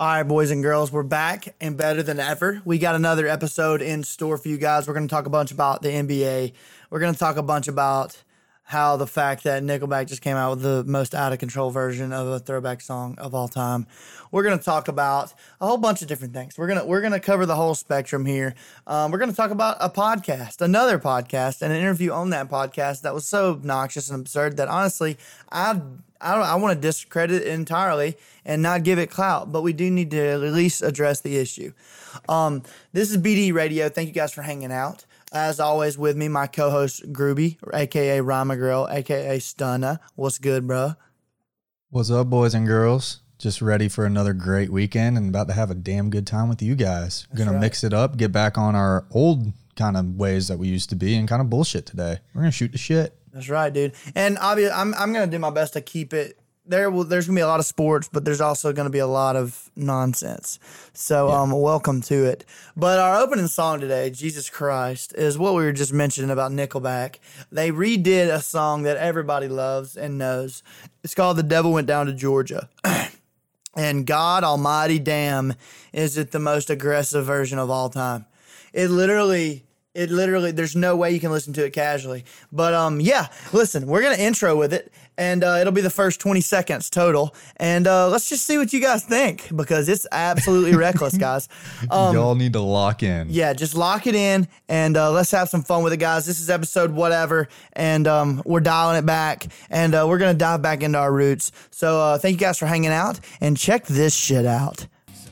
All right, boys and girls, we're back and better than ever. We got another episode in store for you guys. We're going to talk a bunch about the NBA. We're going to talk a bunch about how the fact that Nickelback just came out with the most out of control version of a throwback song of all time. We're going to talk about a whole bunch of different things. We're gonna we're gonna cover the whole spectrum here. Um, we're going to talk about a podcast, another podcast, and an interview on that podcast that was so obnoxious and absurd that honestly, I I I want to discredit it entirely and not give it clout, but we do need to at least address the issue. Um, this is BD Radio. Thank you guys for hanging out. As always, with me, my co-host Groovy, aka Rama Grill, aka Stunna. What's good, bro? What's up, boys and girls? Just ready for another great weekend and about to have a damn good time with you guys. We're gonna right. mix it up, get back on our old kind of ways that we used to be, and kind of bullshit today. We're gonna shoot the shit. That's right, dude. And obviously, I'm I'm gonna do my best to keep it. There will there's gonna be a lot of sports, but there's also gonna be a lot of nonsense. So um, welcome to it. But our opening song today, Jesus Christ, is what we were just mentioning about Nickelback. They redid a song that everybody loves and knows. It's called "The Devil Went Down to Georgia." And God Almighty damn, is it the most aggressive version of all time? It literally, it literally, there's no way you can listen to it casually. But um, yeah, listen, we're gonna intro with it, and uh, it'll be the first 20 seconds total. And uh, let's just see what you guys think because it's absolutely reckless, guys. Um, Y'all need to lock in. yeah, just lock it in and uh, let's have some fun with it, guys. This is episode whatever, and um, we're dialing it back, and uh, we're gonna dive back into our roots. So uh, thank you guys for hanging out, and check this shit out,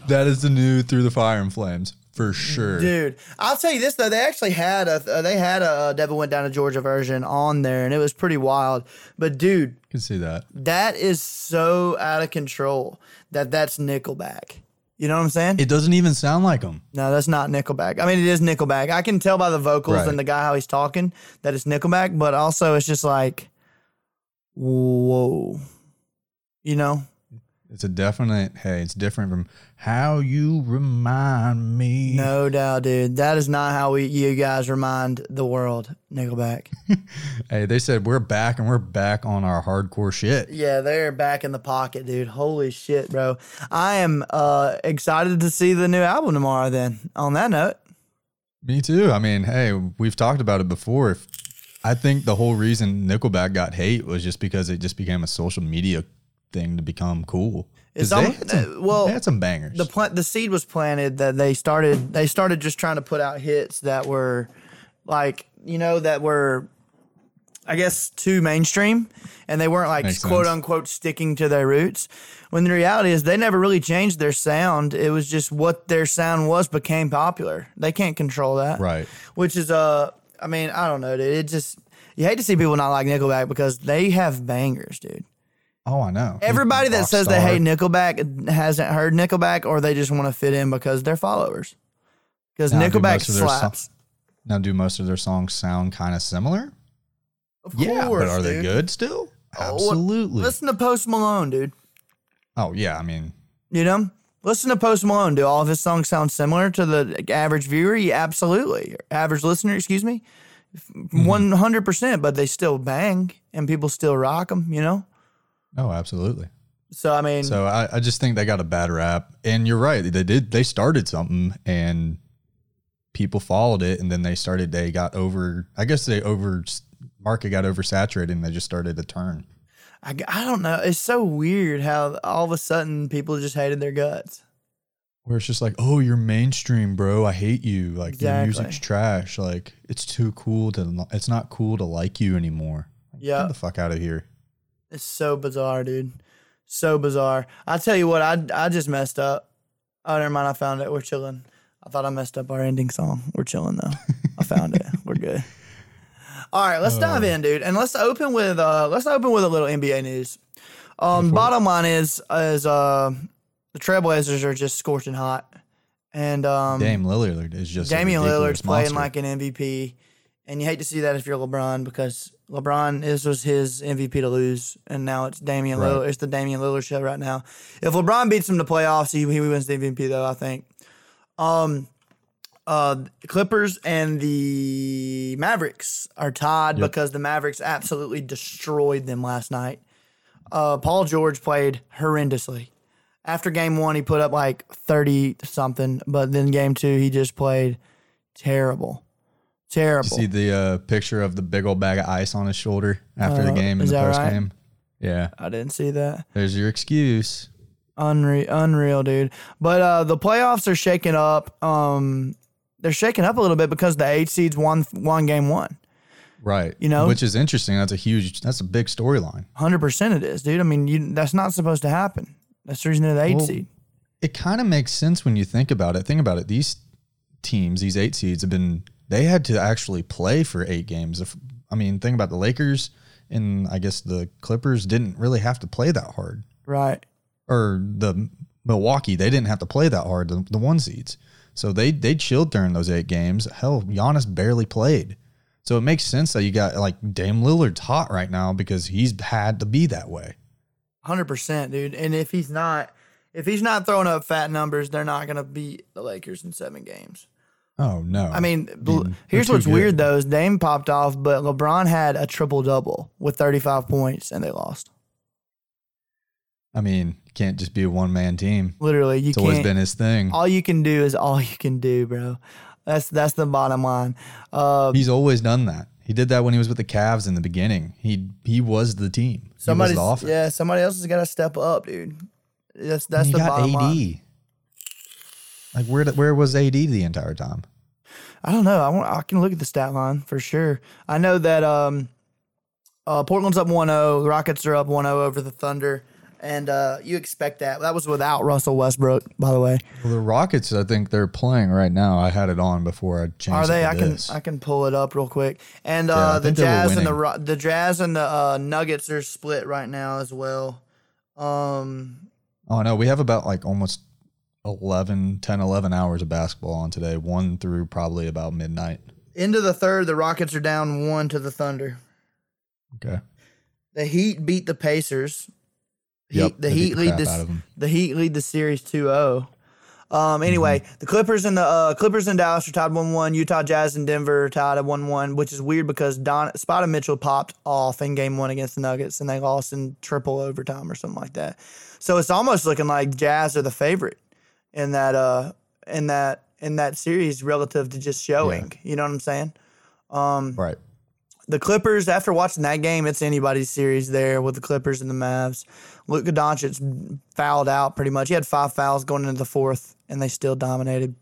That is the new Through the Fire and Flames for sure. dude. I'll tell you this though, they actually had a uh, they had a Devil Went Down to Georgia version on there, and it was pretty wild. But dude, Can see that. that is so out of control that that's Nickelback. You know what I'm saying? It doesn't even sound like them. No, that's not Nickelback. I mean, it is Nickelback. I can tell by the vocals Right. and the guy how he's talking that it's Nickelback, but also it's just like, whoa, you know? It's a definite. Hey, it's different from how you remind me. No doubt, dude. That is not how we you guys remind the world, Nickelback. Hey, they said we're back and we're back on our hardcore shit. yeah, they're back in the pocket, dude. Holy shit, bro. I am uh excited to see the new album tomorrow. Then, on that note, Me too. I mean, hey, we've talked about it before. If I think the whole reason Nickelback got hate was just because it just became a social media thing to become cool. It's al- they had some, uh, well, they had some bangers. the plant the seed was planted that they started they started just trying to put out hits that were like you know that were I guess too mainstream and they weren't like Makes quote sense. unquote sticking to their roots. When the reality is they never really changed their sound. It was just what their sound was became popular. They can't control that. right. Which is uh I mean, I don't know, dude. It just you hate to see people not like Nickelback because they have bangers, dude. Oh, I know. Everybody that says they hate Nickelback hasn't heard Nickelback, or they just want to fit in because they're followers. Because Now, do Nickelback most of their so- slaps. Now, do most of their songs sound kind of similar? Of yeah, course, but are they dude. good still? Oh, what- Absolutely. Listen to Post Malone, dude. oh, yeah. I mean, You know, listen to Post Malone. Do all of his songs sound similar to the average viewer? Yeah, absolutely. Average listener, excuse me. Mm-hmm. One hundred percent. But they still bang, and people still rock them. You know. Oh, absolutely. So I mean, So I, I just think they got a bad rap. And you're right. They did. They started something and people followed it. And then they started, they got over, I guess they over, market got oversaturated and they just started to turn. I, I don't know. It's so weird how all of a sudden people just hated their guts. Where it's just like, oh, you're mainstream, bro. I hate you. Like your music's trash. Like it's too cool to. It's not cool to like you anymore. Yeah. Get the fuck out of here. It's so bizarre, dude. So bizarre. I tell you what, I I just messed up. Oh, never mind. I found it. We're chilling. I thought I messed up our ending song. We're chilling though. I found it. We're good. All right, let's dive in, dude, and let's open with uh let's open with a little NBA news. Um, bottom line is is uh the Trailblazers are just scorching hot, and um Dame Lillard is just Damian Lillard's playing like an MVP, and you hate to see that if you're LeBron because LeBron this was his MVP to lose, and now it's Damian Right. Lillard. It's the Damian Lillard show right now. If LeBron beats him to playoffs, he, he wins the MVP though. I think. Um, uh, Clippers and the Mavericks are tied Yep. because the Mavericks absolutely destroyed them last night. Uh, Paul George played horrendously, After game one, he put up like 30 something, but then game two, he just played terrible. Terrible. See the uh, picture of the big old bag of ice on his shoulder after the Uh, game in the post right? game. Yeah, I didn't see that. there's your excuse. Unreal, unreal, dude. But uh, the playoffs are shaking up. Um, they're shaking up a little bit because the eight seeds won won game one. Right. You know? which is interesting. That's a huge. That's a big storyline. Hundred percent, it is, dude. I mean, you, that's not supposed to happen. That's the reason they're the eight Well, seed. It kind of makes sense when you think about it. Think about it. These teams, these eight seeds, have been. They had to actually play for eight games. If I mean, think about the Lakers and I guess the Clippers didn't really have to play that hard. Right. or the Milwaukee, they didn't have to play that hard, the, the one seeds. So they they chilled during those eight games. Hell, Giannis barely played. So it makes sense that you got like Dame Lillard's hot right now because he's had to be that way. Hundred percent, dude. And if he's not, if he's not throwing up fat numbers, they're not gonna beat the Lakers in seven games. Oh no. I mean, here's what's good. weird though: is Dame popped off, but LeBron had a triple double with 35 points, and they lost. I mean, can't just be a one man team. Literally, you It's always been his thing. all you can do is all you can do, bro. That's that's the bottom line. Uh, He's always done that. He did that when he was with the Cavs in the beginning. He he was the team. somebody, he was the yeah, somebody else has got to step up, dude. That's that's the got bottom AD. line. Like where where was AD the entire time? I don't know. I want. I can look at the stat line for sure. I know that um, uh, Portland's up 1-0. The Rockets are up 1-0 over the Thunder, and uh, you expect that. That was without Russell Westbrook, by the way. Well, the Rockets, I think they're playing right now. I had it on before I changed. Are they? I can. I can pull it up real quick. And uh, the think they were Jazz and the the Jazz and the uh, Nuggets are split right now as well. Um, oh no, we have about like almost 11, 10, 11 hours of basketball on today. One through probably about midnight. into the third, the Rockets are down one to the Thunder. Okay. The Heat beat the Pacers. Heat, Yep, the Heat the lead this. out of 'em. The Heat lead the series 2-0. Um, anyway, Mm-hmm. the Clippers and the uh, Clippers and Dallas are tied one one. Utah Jazz and Denver are tied at one one, which is weird because Don Spotted Mitchell popped off in Game One against the Nuggets, and they lost in triple overtime or something like that. So it's almost looking like Jazz are the favorite in that uh in that in that series relative to just showing. You know what I'm saying? Um, Right. the Clippers, after watching that game, it's anybody's series there with the Clippers and the Mavs. Luka Doncic fouled out pretty much. He had five fouls going into the fourth, and they still dominated.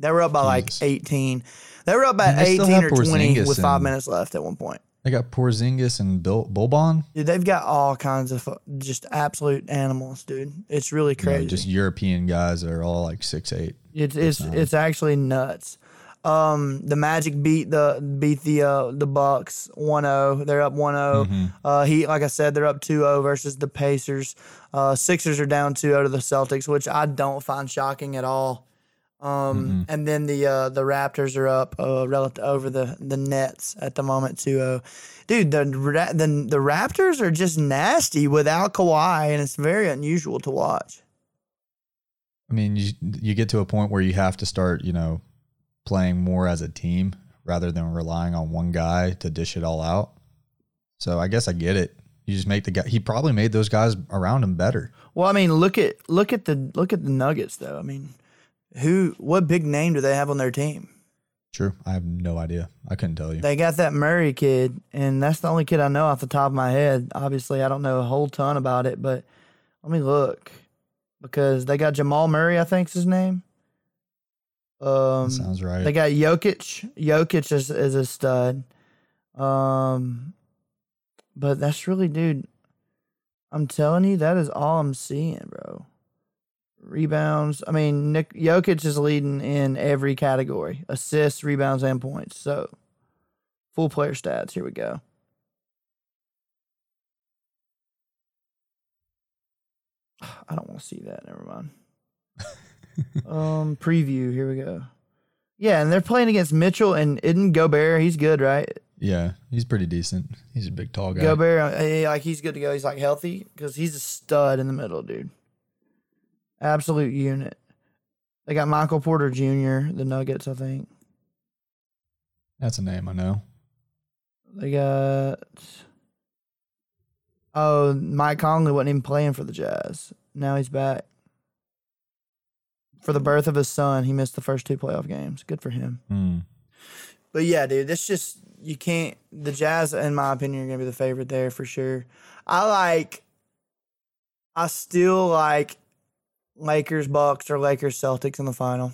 They were up by like 18. They were up by And they still 18 or 20 Porzingis with five minutes left at one point. They got Porzingis and Bill. Dude, they've got all kinds of fu- just absolute animals, dude. It's really crazy. just European guys that are all like six eight. It's it's it's actually nuts. Um, the Magic beat the beat the uh, the Bucks 1-0. They're up 1-0. Uh, he like I said, they're up 2-0 versus the Pacers. Uh, Sixers are down 2-0 to the Celtics, which I don't find shocking at all. Um, and then the uh, the Raptors are up uh, relative over the the Nets at the moment 2-0. Dude, the, the the Raptors are just nasty without Kawhi, and it's very unusual to watch. I mean, you you get to a point where you have to start, you know, playing more as a team rather than relying on one guy to dish it all out. So I guess I get it. You just make the guy. He probably made those guys around him better. Well, I mean, look at look at the look at the Nuggets though. I mean, who what big name do they have on their team? True. I have no idea. I couldn't tell you. They got that Murray kid, and that's the only kid I know off the top of my head. Obviously, I don't know a whole ton about it, but let me look because they got Jamal Murray, I think's his name. Um, That sounds right. they got Jokic. Jokic is, is a stud. Um, but that's really, dude. I'm telling you, that is all I'm seeing, bro. Rebounds. I mean, Nick Jokic is leading in every category: assists, rebounds, and points. So, full player stats. Here we go. I don't want to see that. Never mind. um, preview. Here we go. Yeah, and they're playing against Mitchell and Iden Gobert. He's good, right? yeah, he's pretty decent. He's a big, tall guy. Gobert, uh, eh, like he's good to go. He's like healthy because he's a stud in the middle, dude. Absolute unit. They got Michael Porter Jr. The Nuggets, I think. That's a name I know. They got. Oh, Mike Conley wasn't even playing for the Jazz. Now he's back. for the birth of his son, he missed the first two playoff games. Good for him. Hmm. But yeah, dude, this just you can't. The Jazz, in my opinion, are gonna be the favorite there for sure. I like. I still like Lakers Bucks or Lakers Celtics in the final.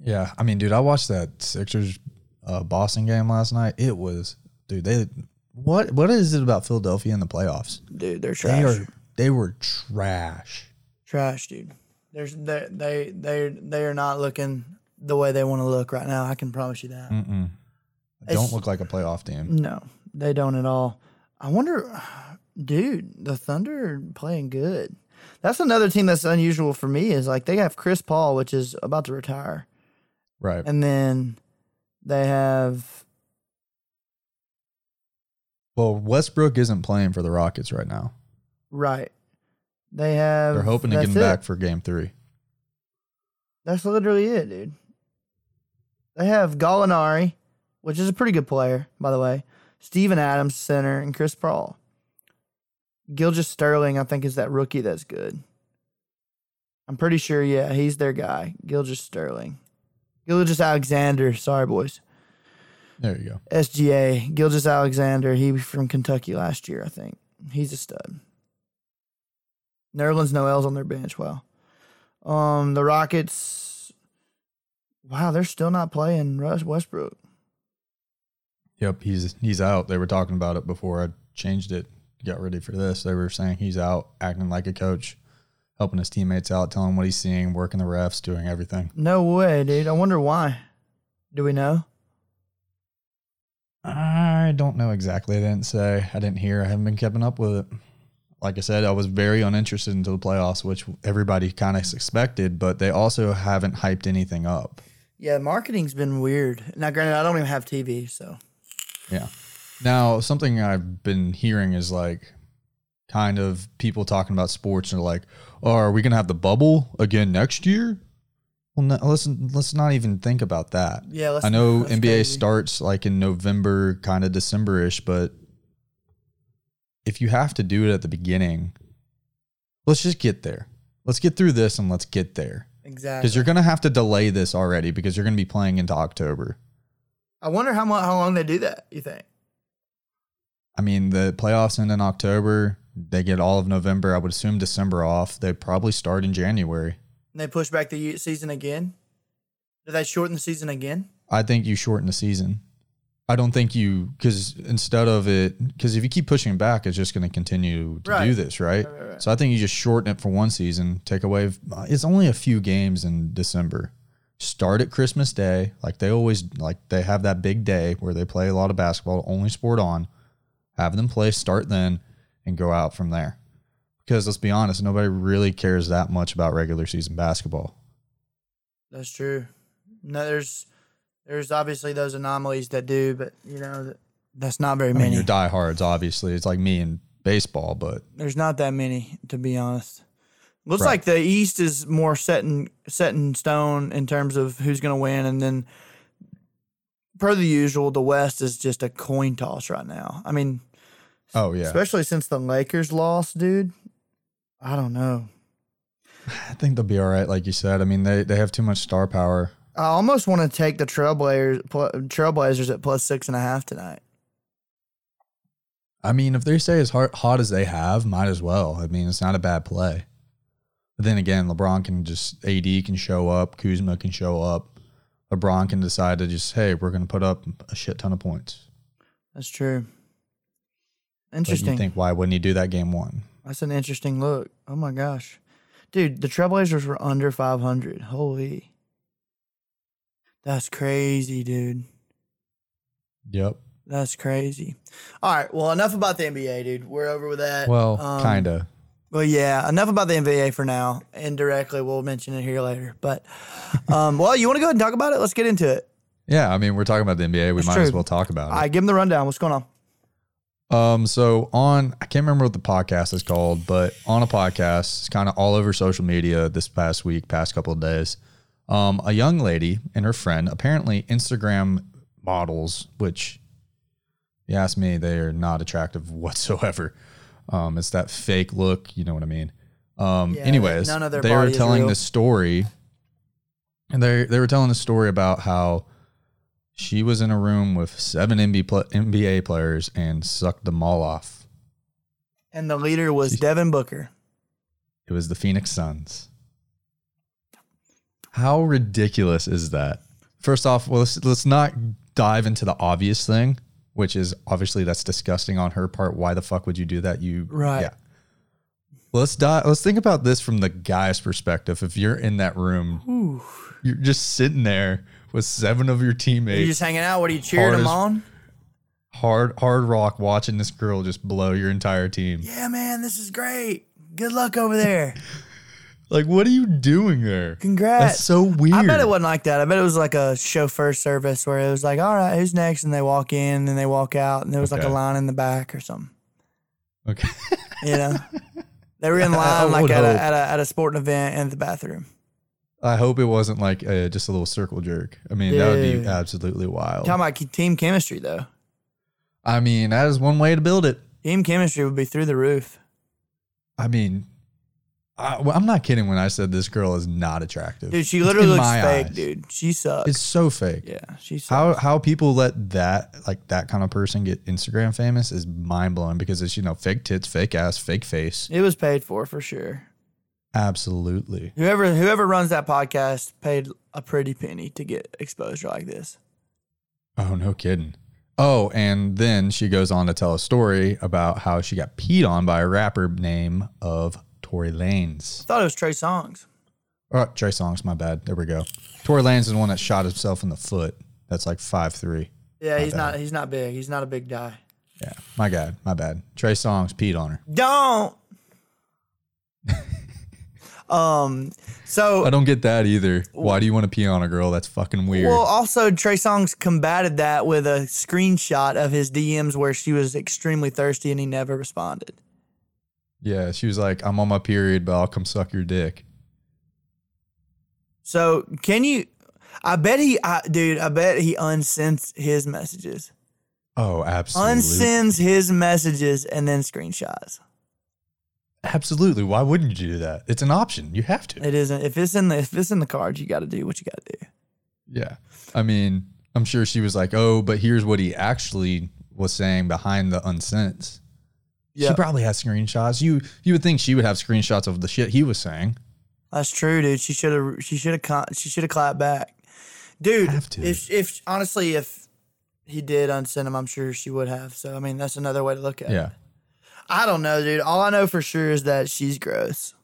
Yeah, I mean, dude, I watched that Sixers uh, Boston game last night. It was, dude, they what what is it about Philadelphia in the playoffs? Dude, they're trash. They are they were trash. trash, dude. There's they they they they are not looking the way they want to look right now. I can promise you that. Mm-mm. It's- Don't look like a playoff team. No, they don't at all. I wonder, dude, the Thunder are playing good. That's another team that's unusual for me. Is like they have Chris Paul, which is about to retire, Right. and then they have Well, Westbrook isn't playing for the Rockets right now. right. They have. They're hoping to get him it. back for Game Three. That's literally it, dude. They have Gallinari, which is a pretty good player, by the way. Steven Adams, center, and Chris Paul. Gilgeous Sterling, I think, is that rookie that's good. I'm pretty sure, yeah, he's their guy. Gilgeous Sterling. Gilgeous Alexander, sorry, boys. There you go. SGA, Gilgeous Alexander, he was from Kentucky last year, I think. He's a stud. Nerlens Noel's on their bench. Wow. Um, the Rockets. Wow, they're still not playing Russ Westbrook. Yep, he's he's out. They were talking about it before I changed it. Got ready for this. They were saying he's out, acting like a coach, helping his teammates out, telling what he's seeing, working the refs, doing everything. No way, dude. I wonder why. Do we know? I don't know exactly. I didn't say. I didn't hear. I haven't been keeping up with it. Like I said, I was very uninterested into the playoffs, which everybody kind of expected, but they also haven't hyped anything up. Yeah, marketing's been weird. Now, granted, I don't even have TV, so Yeah. Now, something I've been hearing is like kind of people talking about sports and are like, oh, are we going to have the bubble again next year? Well, no, let's, let's not even think about that. yeah. Let's, I know NBA crazy. starts like in November, kind of December ish, but if you have to do it at the beginning, let's just get there. Let's get through this and let's get there. exactly. Because you're going to have to delay this already because you're going to be playing into October. I wonder how much how long they do that. You think? I mean, the playoffs end in October. They get all of November. I would assume December off. They probably start in January. And they push back the season again? Do they shorten the season again? I think you shorten the season. I don't think you because instead of it because if you keep pushing back, it's just going to continue to Right. do this, right? Right, right, right. So I think you just shorten it for one season. Take away. It's only a few games in December. Start at Christmas Day, like they always like they have that big day where they play a lot of basketball, only sport on. Have them play, start then, and go out from there. Because let's be honest, nobody really cares that much about regular season basketball. That's true. No, there's there's obviously those anomalies that do, but you know that, that's not very I mean, many. your diehards, obviously, it's like me in baseball, but there's not that many, to be honest. Looks Right. like the East is more set in set in stone in terms of who's going to win, and then per the usual, the West is just a coin toss right now. I mean, oh yeah, especially since the Lakers lost, dude. I don't know. I think they'll be all right, like you said. I mean, they they have too much star power. I almost want to take the Trailblazers, pl- Trailblazers at plus six and a half tonight. I mean, if they stay as hot, hot as they have, might as well. I mean, it's not a bad play. But then again, LeBron can just AD can show up, Kuzma can show up. LeBron can decide to just, hey, we're going to put up a shit ton of points. That's true. Interesting. you think why wouldn't he do that game one? That's an interesting look. Oh my gosh. Dude, the Trailblazers were under 500. Holy. That's crazy, dude. Yep. That's crazy. All right. Well, enough about the NBA, dude. We're over with that. Well, Um, kind of. Well, yeah. Enough about the NBA for now. Indirectly, we'll mention it here later. But, um, well, you want to go ahead and talk about it? Let's get into it. Yeah, I mean, we're talking about the NBA. We That's might as well talk about it. All right. Give them the rundown. What's going on? Um, so on, I can't remember what the podcast is called, but on a podcast, it's kind of all over social media this past week, past couple of days. Um, a young lady and her friend, apparently Instagram models, which you ask me, they are not attractive whatsoever. Um, it's that fake look, you know what I mean? Um, Yeah, anyways, none of their they were telling the story And they they were telling the story about how she was in a room with seven NBA, players and sucked them all off. And the leader was Devin Booker. It was the Phoenix Suns. How ridiculous is that? First off, well, let's, let's not dive into the obvious thing, which is obviously that's disgusting on her part. Why the fuck would you do that? You Right. Yeah. Let's dive, let's think about this from the guy's perspective. If you're in that room, you're just sitting there with seven of your teammates, just hanging out? What are you cheering them as- on? hard hard rock, watching this girl just blow your entire team. Yeah, man, this is great. Good luck over there. Like, what are you doing there? Congrats. That's so weird. I bet it wasn't like that. I bet it was like a chauffeur service where it was like, all right, who's next? And they walk in and they walk out, and there was like a line in the back or something. Okay. You know, they were in line like at a, at a at a sporting event in the bathroom. I hope it wasn't like uh just a little circle jerk. I mean, that would Dude. be absolutely wild. Talking about team chemistry though, I mean, that is one way to build it. team chemistry would be through the roof. I mean, I, well, I'm not kidding when I said this girl is not attractive. Dude, she It's literally in looks my fake, eyes. dude. She sucks. It's so fake. yeah, she sucks. How how people let that like that kind of person get Instagram famous is mind blowing because it's you know fake tits, fake ass, fake face. it was paid for for sure. Absolutely. Whoever whoever runs that podcast paid a pretty penny to get exposure like this. Oh no kidding. Oh, and then she goes on to tell a story about how she got peed on by a rapper named of Tory Lanez. thought it was Trey Songz. Oh, Trey Songz, my bad. There we go. Tory Lanez is the one that shot himself in the foot. That's like five three. Yeah, My he's bad. not he's not big. He's not a big guy. Yeah, my bad, my bad. Trey Songz peed on her. Don't. um. So I don't get that either. Why do you want to pee on a girl? That's fucking weird. Well, also Trey Songz combated that with a screenshot of his DMs where she was extremely thirsty and he never responded. yeah, she was like, "I'm on my period, but I'll come suck your dick." So can you? I bet he, I, dude. I bet he unsends his messages, Oh, absolutely, unsends his messages, and then screenshots. Absolutely. Why wouldn't you do that? It's an option. You have to. It isn't. If it's in the if it's in the cards, you got to do what you got to do. Yeah. I mean, I'm sure she was like, oh, but here's what he actually was saying behind the unsents. She probably has screenshots. You you would think she would have screenshots of the shit he was saying. that's true, dude. She should have. She should have. She should have clapped back, dude. Have to. If if honestly, if he did unsend him, I'm sure she would have. So I mean, that's another way to look at it. Yeah. I don't know, dude. All I know for sure is that she's gross.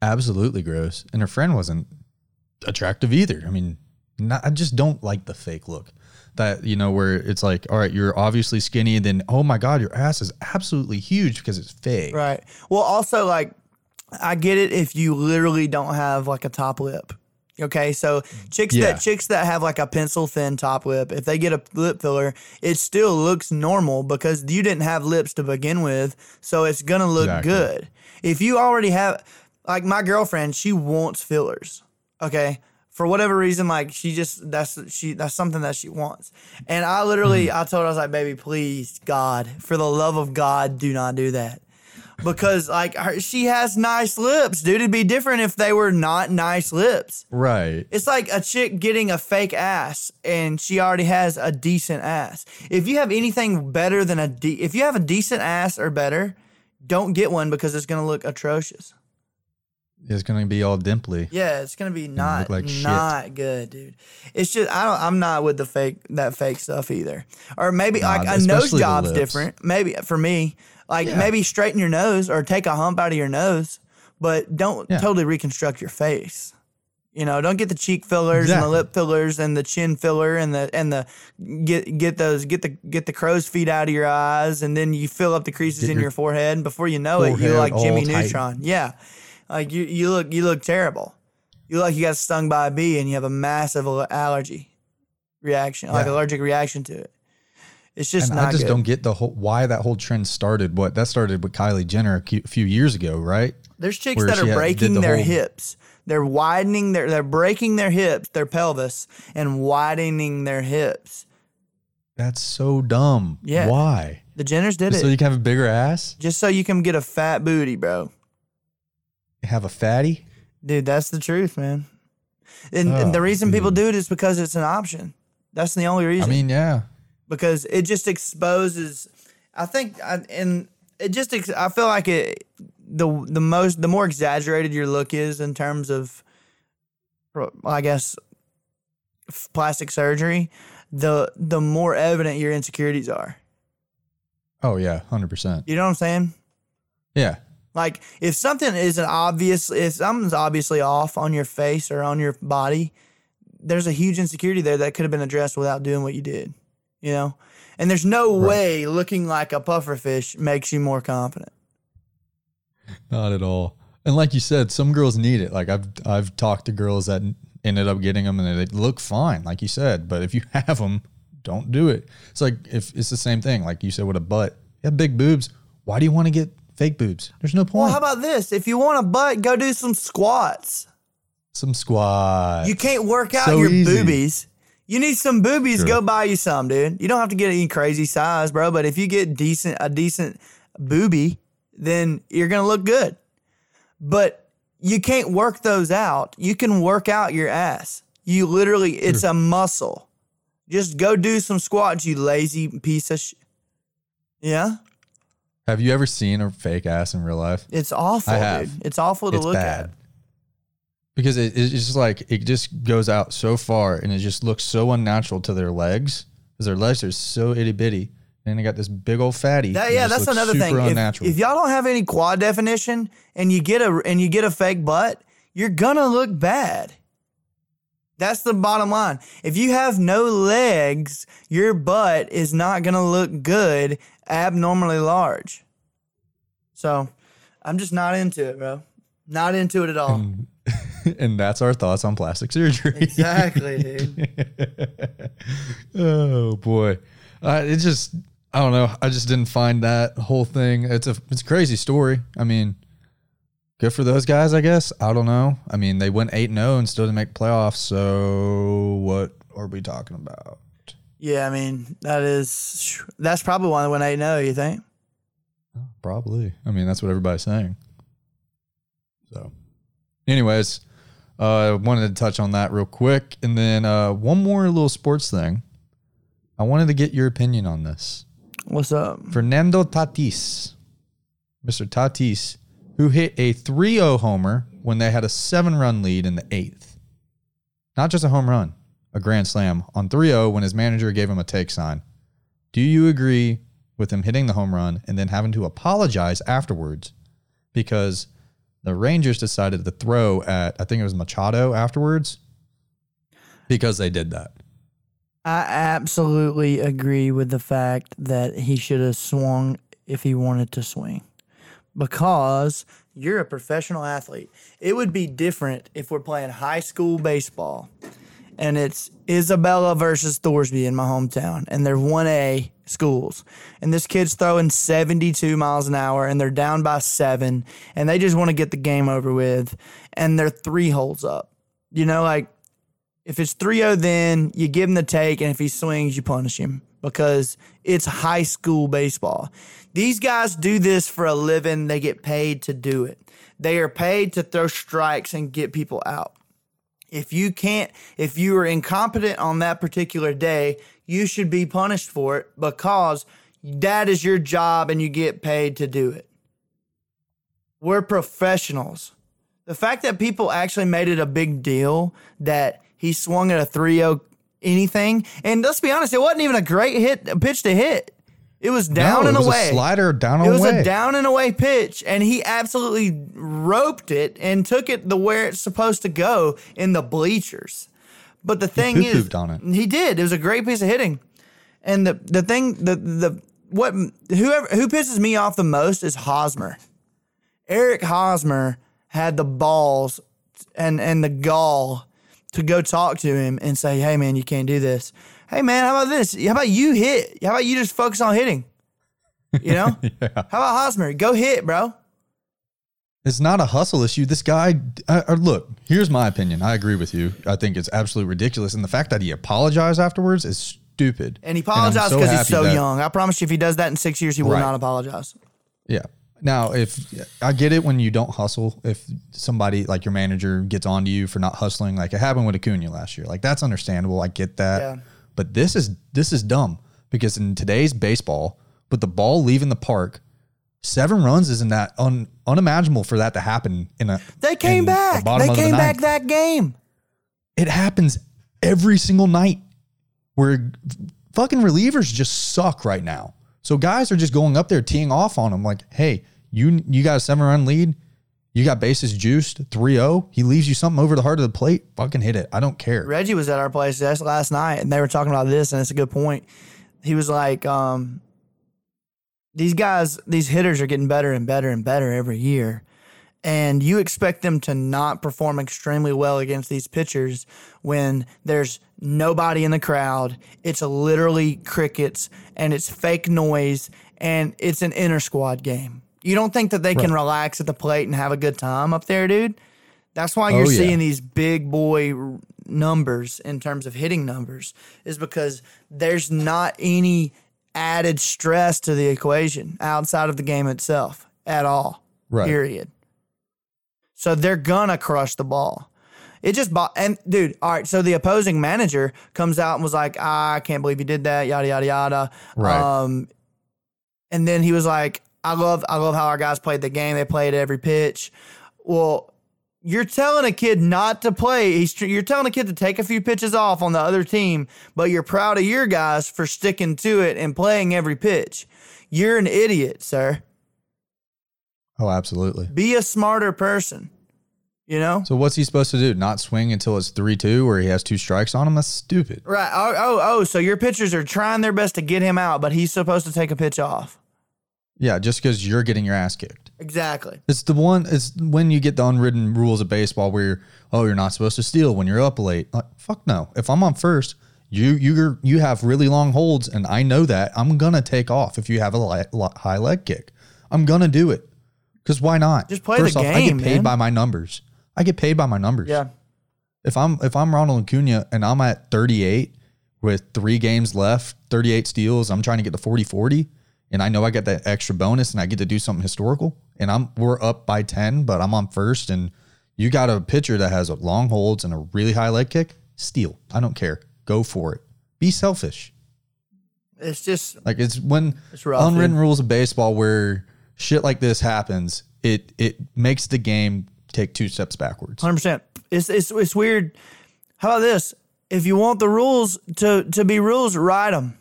Absolutely gross. And her friend wasn't attractive either. I mean, not, I just don't like the fake look. That, you know, where it's like, all right, you're obviously skinny, and then, oh my God, your ass is absolutely huge because it's fake. Right. Well, also like I get it if you literally don't have like a top lip. Okay, so chicks Yeah. that chicks that have like a pencil thin top lip, if they get a lip filler, it still looks normal because you didn't have lips to begin with, so it's gonna look Exactly. good. If you already have, like my girlfriend, she wants fillers. Okay, for whatever reason, like she just that's she that's something that she wants. And I literally, mm. I told her I was like, baby, please, God, for the love of God, do not do that because like her, she has nice lips, dude. It'd be different if they were not nice lips. Right. It's like a chick getting a fake ass and she already has a decent ass. If you have anything better than a de- if you have a decent ass or better, don't get one because it's gonna look atrocious. It's going to be all dimply. Yeah, it's gonna be not like shit. not good, dude. It's just I don't I'm not with the fake that fake stuff either. Or maybe Nah, like a nose job's different. Maybe for me, like Yeah. maybe straighten your nose or take a hump out of your nose, but don't Yeah. totally reconstruct your face. You know, don't get the cheek fillers and the lip fillers and the chin filler and the and the get get those get the get the crow's feet out of your eyes and then you fill up the creases Get in your your forehead and before you know it you're like Jimmy all tight. Neutron. Yeah. Like you you look you look terrible. You look like you got stung by a bee and you have a massive allergy reaction, like Yeah. allergic reaction to it. It's just and not I just good. don't get the whole why that whole trend started. What that started with Kylie Jenner a few years ago, right? There's chicks where that are breaking the their whole- hips. They're widening their they're breaking their hips, their pelvis, and widening their hips. That's so dumb. Yeah. Why? The Jenners did Just so you can have a bigger ass, just so you can get a fat booty, bro. Have a fatty. Dude, that's the truth, man. And, and the Oh, reason people do it is because it's an option. That's the only reason. I mean, yeah. because it just exposes. I think, I, and it just. Ex, I feel like it. The the most the more exaggerated your look is in terms of, I guess, plastic surgery, the the more evident your insecurities are. Oh yeah, hundred percent. You know what I'm saying? Yeah. Like if something isn't obvious, if something's obviously off on your face or on your body, there's a huge insecurity there that could have been addressed without doing what you did. You know? And there's no way looking like a pufferfish makes you more confident. Not at all. And like you said, some girls need it. Like I've I've talked to girls that ended up getting them and they look fine, like you said. But if you have them, don't do it. It's like if it's the same thing, like you said with a butt. You have big boobs. Why do you want to get fake boobs? There's no point. Well, how about this? If you want a butt, go do some squats. some squats. You can't work out So your easy. boobies. You need some boobies, Sure. go buy you some, dude. You don't have to get any crazy size, bro. But if you get decent a decent boobie, then you're gonna look good. But you can't work those out. You can work out your ass. You literally, it's a muscle. Just go do some squats, you lazy piece of sh- Yeah? Have you ever seen a fake ass in real life? It's awful, I have. dude. It's awful to it's look bad. at. Because it, it's just like it just goes out so far and it just looks so unnatural to their legs because their legs are so itty bitty. And they got this big old fatty. That, yeah, that's another thing. If, if y'all don't have any quad definition and you get a and you get a fake butt, you're gonna look bad. That's the bottom line. If you have no legs, your butt is not gonna look good, abnormally large. So, I'm just not into it, bro. Not into it at all. and that's our thoughts on plastic surgery. exactly, dude. oh boy, uh, it just I don't know. I just didn't find that whole thing. It's a it's a crazy story. I mean, good for those guys. I guess I don't know. I mean, they went eight zero and still didn't make playoffs. So what are we talking about? Yeah, I mean that is that's probably one went eight zero. You think? Probably. I mean, that's what everybody's saying. So, anyways, uh, I wanted to touch on that real quick, and then uh, one more little sports thing. I wanted to get your opinion on this. What's up? Fernando Tatis, Mr. Tatis, who hit a 3 0 homer when they had a seven run lead in the eighth. Not just a home run, a grand slam on 3 0 when his manager gave him a take sign. Do you agree with him hitting the home run and then having to apologize afterwards because the Rangers decided to throw at, I think it was Machado afterwards because they did that? I absolutely agree with the fact that he should have swung if he wanted to swing because you're a professional athlete. It would be different if we're playing high school baseball and it's Isabella versus Thorsby in my hometown and they're 1A schools and this kid's throwing 72 miles an hour and they're down by 7 and they just want to get the game over with and they're 3 holes up. You know like if it's 3-0 then you give him the take and if he swings you punish him because it's high school baseball. These guys do this for a living. They get paid to do it. They are paid to throw strikes and get people out. If you can't if you are incompetent on that particular day, you should be punished for it because that is your job and you get paid to do it. We're professionals. The fact that people actually made it a big deal that he swung at a 3-0 anything, and let's be honest, it wasn't even a great hit pitch to hit. It was down No, and it was away. a slider down and away. It was away. a down and away pitch, and he absolutely roped it and took it the where it's supposed to go in the bleachers. But the thing is, on it. he did. It was a great piece of hitting, and the the thing the the what whoever who pisses me off the most is Hosmer. Eric Hosmer had the balls and and the gall to go talk to him and say, "Hey man, you can't do this. Hey man, how about this? How about you hit? How about you just focus on hitting? You know? yeah. How about Hosmer? Go hit, bro. It's not a hustle issue. This guy, uh, look, here's my opinion. I agree with you. I think it's absolutely ridiculous. And the fact that he apologized afterwards is stupid. And he apologized so because he's so that- young. I promise you, if he does that in six years, he will Right. not apologize. Yeah. Now, if I get it when you don't hustle, if somebody like your manager gets onto you for not hustling, like it happened with Acuna last year, like that's understandable. I get that. Yeah. But this is this is dumb because in today's baseball, with the ball leaving the park, seven runs isn't that un, unimaginable for that to happen in a. They came in the back. They of the came back that game. It happens every single night where fucking relievers just suck right now. So guys are just going up there teeing off on them like, hey, you you got a seven run lead. You got bases juiced 3-0. He leaves you something over the heart of the plate. Fucking hit it. I don't care. Reggie was at our place last night, and they were talking about this, and it's a good point. He was like, um, "These guys, these hitters are getting better and better and better every year, and you expect them to not perform extremely well against these pitchers when there's nobody in the crowd. It's literally crickets, and it's fake noise, and it's an inter squad game. You don't think that they can relax at the plate and have a good time up there, dude?" That's why you're Oh, yeah. seeing these big boy numbers in terms of hitting numbers, is because there's not any added stress to the equation outside of the game itself at all. Right. Period. So they're gonna crush the ball. It just bo- and dude, all right. So the opposing manager comes out and was like, ah, "I can't believe you did that." Yada yada yada. Right. Um, and then he was like, "I love, I love how our guys played the game. They played every pitch." Well, you're telling a kid not to play. He's you're telling a kid to take a few pitches off on the other team, but you're proud of your guys for sticking to it and playing every pitch. You're an idiot, sir. Oh, absolutely. Be a smarter person. You know? So what's he supposed to do? Not swing until it's 3-2 where he has two strikes on him? That's stupid. Right. Oh, oh, oh. So your pitchers are trying their best to get him out, but he's supposed to take a pitch off. Yeah, just because you're getting your ass kicked. Exactly. It's the one. It's when you get the unwritten rules of baseball where you're, oh, you're not supposed to steal when you're up late. Like, fuck no. If I'm on first, you you you have really long holds, and I know that I'm gonna take off if you have a li- li- high leg kick. I'm gonna do it because why not? Just play the First off, I get paid man. by my numbers. I get paid by my numbers. Yeah. If I'm if I'm Ronald Acuna and I'm at 38 with three games left, 38 steals, I'm trying to get to 40 40 and I know I get that extra bonus and I get to do something historical and I'm we're up by 10, but I'm on first and you got a pitcher that has a long holds and a really high leg kick, steal. I don't care. Go for it. Be selfish. It's just Like it's when It's rough, unwritten dude. rules of baseball where shit like this happens, it it makes the game take two steps backwards. Hundred percent. It's it's it's weird. How about this? If you want the rules to to be rules, write them.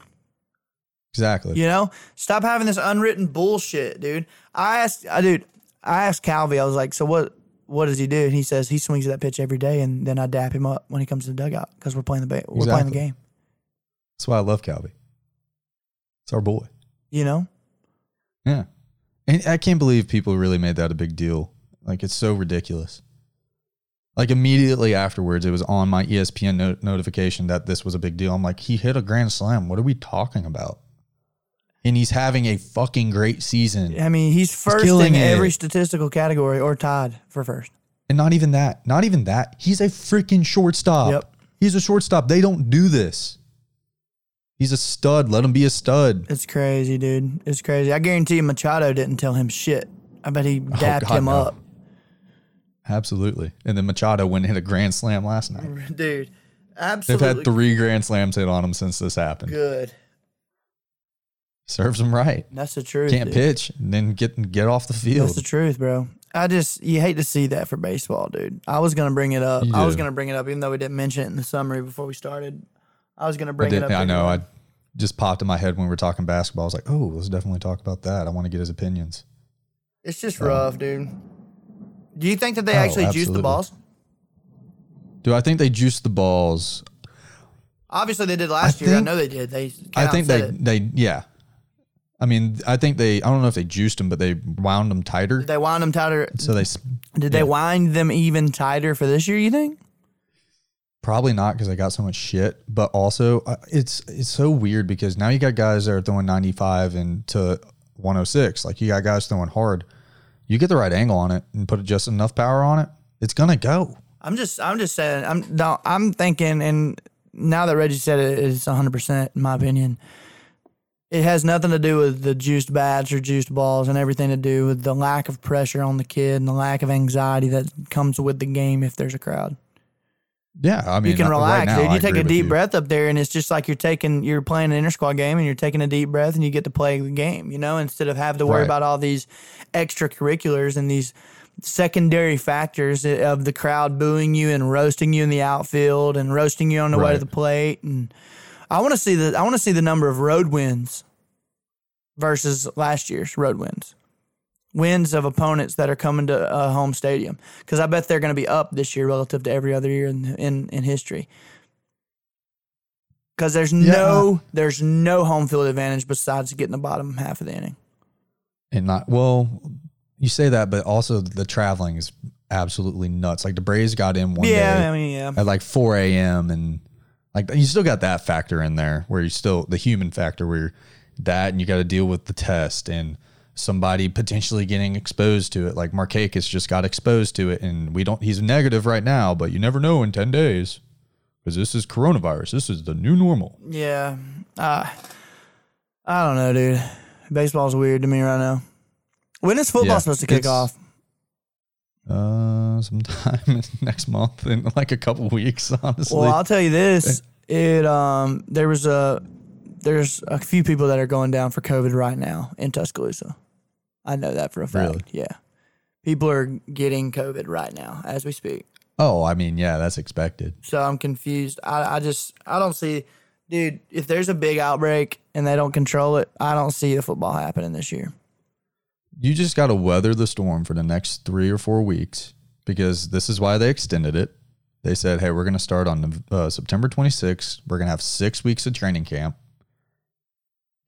Exactly. You know, stop having this unwritten bullshit, dude. I asked, I dude, I asked Calvi. I was like, so what? What does he do? And he says he swings that pitch every day, and then I dap him up when he comes to the dugout because we're playing the ba- we're playing the game. That's why I love Calvi. It's our boy. You know, Yeah. And I can't believe people really made that a big deal. Like it's so ridiculous. Like immediately afterwards, it was on my ESPN no- notification that this was a big deal. I'm like, he hit a grand slam. What are we talking about? And he's having a fucking great season. I mean, he's first in killing it. every statistical category or tied for first. And not even that. Not even that. He's a freaking shortstop. Yep. He's a shortstop. They don't do this. He's a stud. Let him be a stud. It's crazy, dude. It's crazy. I guarantee you Machado didn't tell him shit. I bet he oh, dapped Oh, God, him no. up. Absolutely. And then Machado went and hit a grand slam last night. Dude, absolutely. They've had three grand slams hit on him since this happened. good. Serves him right. That's the truth. Can't dude. pitch and then get get off the field. That's the truth, bro. I just you hate to see that for baseball, dude. I was gonna bring it up. You I was gonna bring it up, even though we didn't mention it in the summary before we started. I was gonna bring it up. I know. I just popped in my head when we were talking basketball. I was like, oh, let's definitely talk about that. I want to get his opinions. It's just rough, dude. Do you think that they Oh, actually juiced the balls? Do I think they juiced the balls? Obviously, they did last year. I know they did. They. I think they it. they yeah. I mean, I think they. I don't know if they juiced them, but they wound them tighter. Did they wind them tighter. so they Did they wind them even tighter for this year? You think? Probably not because I got so much shit. But also, uh, it's it's so weird because now you got guys that are throwing 95 and to 106. Like you got guys throwing hard. You get the right angle on it and put just enough power on it, it's gonna go. I'm just. I'm just saying. I'm. No, I'm thinking, and now that Reggie said it, it's 100 percent in my opinion. It has nothing to do with the juiced bats or juiced balls, and everything to do with the lack of pressure on the kid and the lack of anxiety that comes with the game if there's a crowd. Yeah, I mean, you can relax, right now, dude. I You take a deep breath up there, and it's just like you're taking, you're playing an inter squad game, and you're taking a deep breath, and you get to play the game. You know, instead of having to worry Right. about all these extracurriculars and these secondary factors of the crowd booing you and roasting you in the outfield and roasting you on the way to the plate. And I want to see the, I want to see the number of road wins versus last year's road wins. Wins of opponents that are coming to a home stadium because I bet they're going to be up this year relative to every other year in in, in history. Because there's no uh-huh. there's no home field advantage besides getting the bottom half of the inning. and not well. You say that, but also the traveling is absolutely nuts. Like the Braves got in one yeah, day I mean, yeah, at like 4 a.m. and like you still got that factor in there where you still the human factor where that and you got to deal with the test and somebody potentially getting exposed to it. Like Markakis just got exposed to it and we don't. He's negative right now, but you never know in 10 days because this is coronavirus. This is the new normal. yeah. Uh, I don't know, dude. Baseball's weird to me right now. When is football Yeah, supposed to kick off? Uh, sometime next month in like a couple weeks, honestly. Well, I'll tell you this: it um, there was a there's a few people that are going down for COVID right now in Tuscaloosa. I know that for a fact. Really? Yeah, people are getting COVID right now as we speak. oh, I mean, yeah, that's expected. So I'm confused. I, I just I don't see, dude. If there's a big outbreak and they don't control it, I don't see the football happening this year. You just got to weather the storm for the next three or four weeks because this is why they extended it. They said, hey, we're going to start on uh, September 26th. We're going to have six weeks of training camp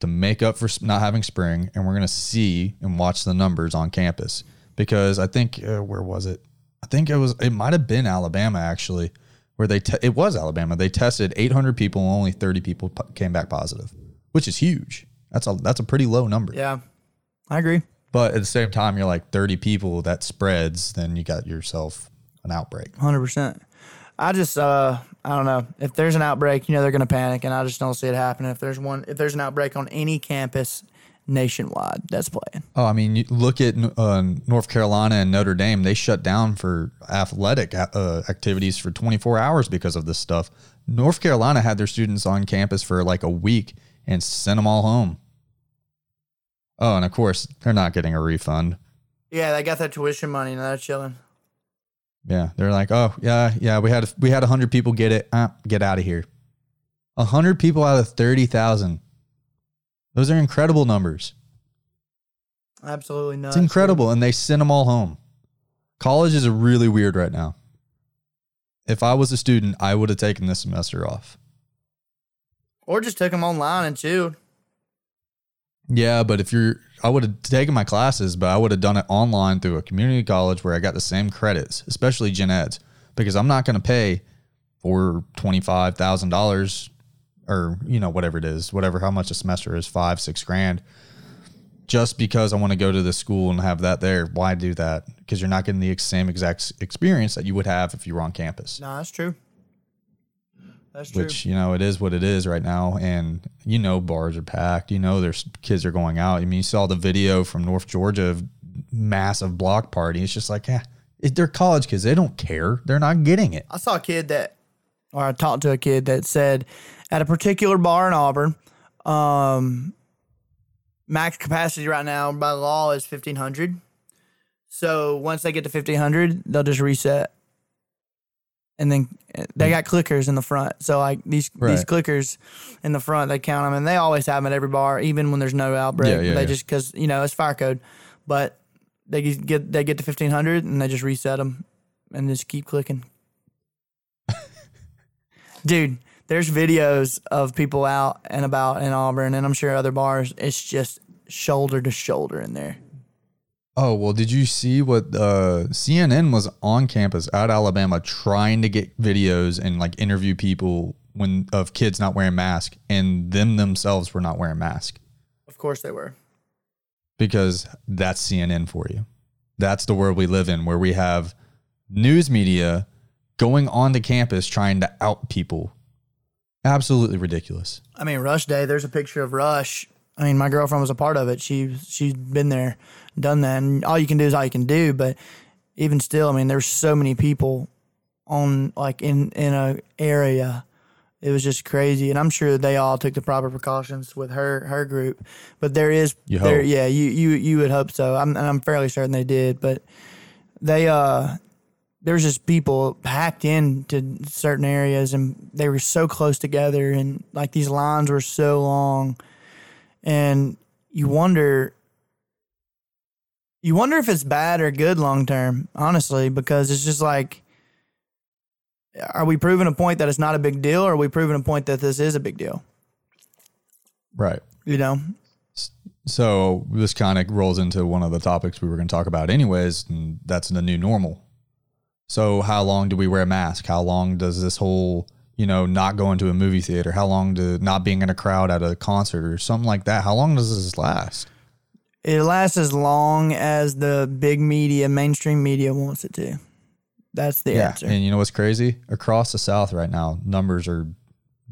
to make up for not having spring. And we're going to see and watch the numbers on campus because I think, uh, where was it? I think it was, it might have been Alabama actually, where they, te- it was Alabama. They tested 800 people and only 30 people came back positive, which is huge. That's a, that's a pretty low number. Yeah, I agree. But at the same time, you're like 30 people that spreads, then you got yourself an outbreak. Hundred percent. I just uh I don't know. If there's an outbreak, you know they're gonna panic and I just don't see it happening. If there's one if there's an outbreak on any campus nationwide that's playing. Oh, I mean, you look at uh, North Carolina and Notre Dame, they shut down for athletic uh, activities for 24 hours because of this stuff. North Carolina had their students on campus for like a week and sent them all home. Oh, and of course, they're not getting a refund. Yeah, they got that tuition money and they're chilling. Yeah, they're like, oh yeah, yeah, we had we had hundred people get it. Uh, get out of here. hundred people out of thirty thousand. Those are incredible numbers. Absolutely not. It's incredible, and they sent them all home. College is really weird right now. If I was a student, I would have taken this semester off. Or just took them online and chilled. Yeah, but if you're, I would have taken my classes, but I would have done it online through a community college where I got the same credits, especially gen eds, because I'm not going to pay for twenty five thousand dollars or you know whatever it is, whatever how much a semester is, five six grand, just because I want to go to the school and have that there. Why do that? Because you're not getting the same exact experience that you would have if you were on campus No, that's true. That's true. which you know it is what it is right now. And you know bars are packed. You know there's kids are going out. I mean you saw the video from north georgia of massive block party it's just like yeah it, they're college kids. They don't care. They're not getting it. I saw a kid that, or I talked to a kid that said at a particular bar in Auburn, um, max capacity right now by law is 1500. So once they get to 1500, they'll just reset. And then uh, they got clickers in the front. So like these these clickers in the front, they count them, and they always have them at every bar, even when there's no outbreak. Yeah, yeah, they yeah. just because you know it's fire code, but they get they get to 1500 and they just reset them and just keep clicking. Dude, there's videos of people out and about in Auburn, and I'm sure other bars. It's just shoulder to shoulder in there. Oh well did you see what uh cnn was on campus at alabama trying to get videos and like interview people when of kids not wearing masks and them themselves were not wearing masks Of course they were. because that's CNN for you. That's the world we live in where we have news media going on onto campus trying to out people. Absolutely ridiculous. I mean, Rush Day. There's a picture of Rush I mean, my girlfriend was a part of it. She she's been there, done that, and all you can do is all you can do. But even still, I mean, there's so many people on like in in a area. It was just crazy, and I'm sure they all took the proper precautions with her her group. But there is You there, yeah, you you you would hope so. I'm and I'm fairly certain they did, but they uh there's just people packed into certain areas and they were so close together and like these lines were so long and you wonder you wonder if it's bad or good long term honestly because it's just like are we proving a point that it's not a big deal or are we proving a point that this is a big deal Right. you know So this kind of rolls into one of the topics we were going to talk about, anyways, and that's the new normal. So how long do we wear a mask? How long does this whole, you know, not going to a movie theater? How long to not being in a crowd at a concert or something like that? How long does this last? it lasts as long as the big media mainstream media wants it to that's the answer And you know what's crazy? Across the South right now, numbers are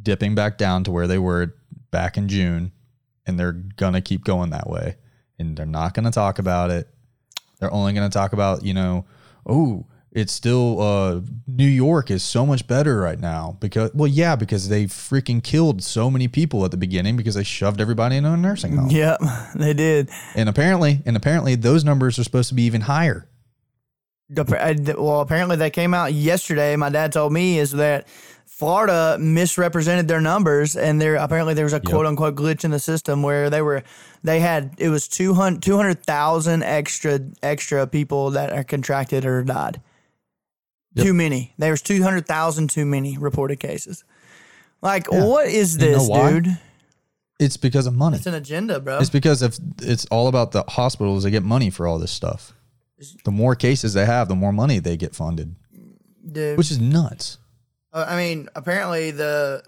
dipping back down to where they were back in June, and they're gonna keep going that way. And they're not gonna talk about it. They're only gonna talk about, you know, oh, it's still uh, New York is so much better right now because, well, yeah, because they freaking killed so many people at the beginning because they shoved everybody into a nursing home. yep they did And apparently, and apparently, those numbers are supposed to be even higher. Dep- I d- Well, apparently they came out yesterday. My dad told me is that Florida misrepresented their numbers, and there apparently there was a quote unquote glitch in the system where they were they had it was 200 200,000 extra extra people that are contracted or died. Too many. There's two hundred thousand too many reported cases. Like, what is You know this, dude? It's because of money. It's an agenda, bro. It's because if it's all about the hospitals, they get money for all this stuff. The more cases they have, the more money they get funded, Dude. which is nuts. Uh, I mean, apparently the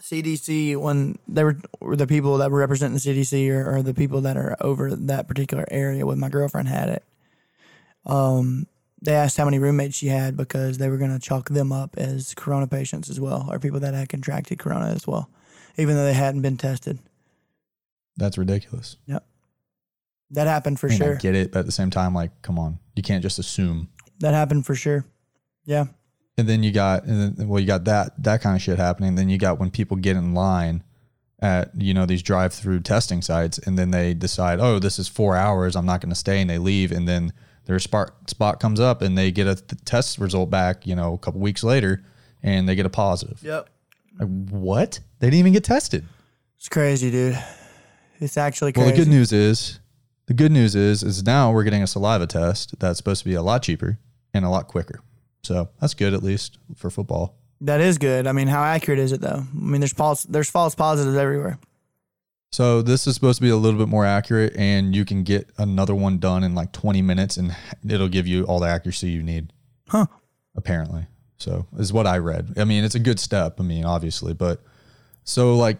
CDC, when they were, were the people that were representing the CDC or, or the people that are over that particular area when my girlfriend had it, um, they asked how many roommates she had because they were going to chalk them up as corona patients as well, or people that had contracted corona as well, even though they hadn't been tested. That's ridiculous. Yep. That happened for I mean, sure. I get it, but at the same time, like, come on, you can't just assume. That happened for sure. Yeah. And then you got, and then, well, you got that that kind of shit happening. Then you got when people get in line at you know these drive-through testing sites, and then they decide, oh, this is four hours, I'm not going to stay, and they leave, and then their spot spot comes up, and they get a th- test result back, you know, a couple weeks later, and they get a positive. Yep. Like, what? They didn't even get tested. It's crazy, dude. It's actually Well, crazy. the good news is, the good news is, is now we're getting a saliva test that's supposed to be a lot cheaper and a lot quicker. So that's good, at least for football. That is good. I mean, how accurate is it though? I mean, there's false there's false positives everywhere. So this is supposed to be a little bit more accurate, and you can get another one done in like 20 minutes, and it'll give you all the accuracy you need. Huh. Apparently, so is what I read. I mean, it's a good step. I mean, obviously, but so like,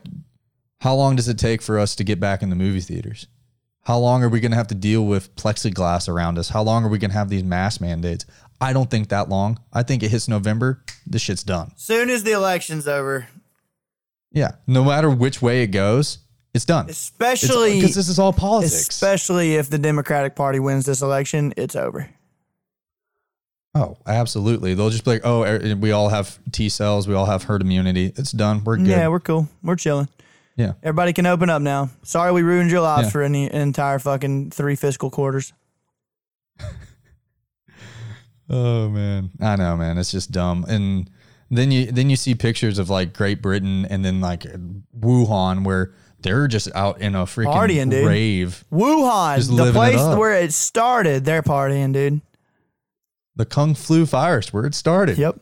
how long does it take for us to get back in the movie theaters? How long are we going to have to deal with plexiglass around us? How long are we going to have these mask mandates? I don't think that long. I think it hits November. This shit's done. Soon as the election's over, Yeah. No matter which way it goes, it's done. especially because this is all politics. especially if the Democratic Party wins this election, it's over. Oh, absolutely. They'll just be like, oh, er- we all have T cells. We all have herd immunity. It's done. We're good. Yeah, we're cool. We're chilling. Yeah. Everybody can open up now. Sorry we ruined your lives Yeah. for an, an entire fucking three fiscal quarters. Oh man, I know, man. It's just dumb. And then you then you see pictures of like Great Britain and then like Wuhan where they're just out in a freaking Partying, dude. rave. Wuhan, the living it place up. where it started, they're partying, dude. The Kung Flu virus where it started. Yep.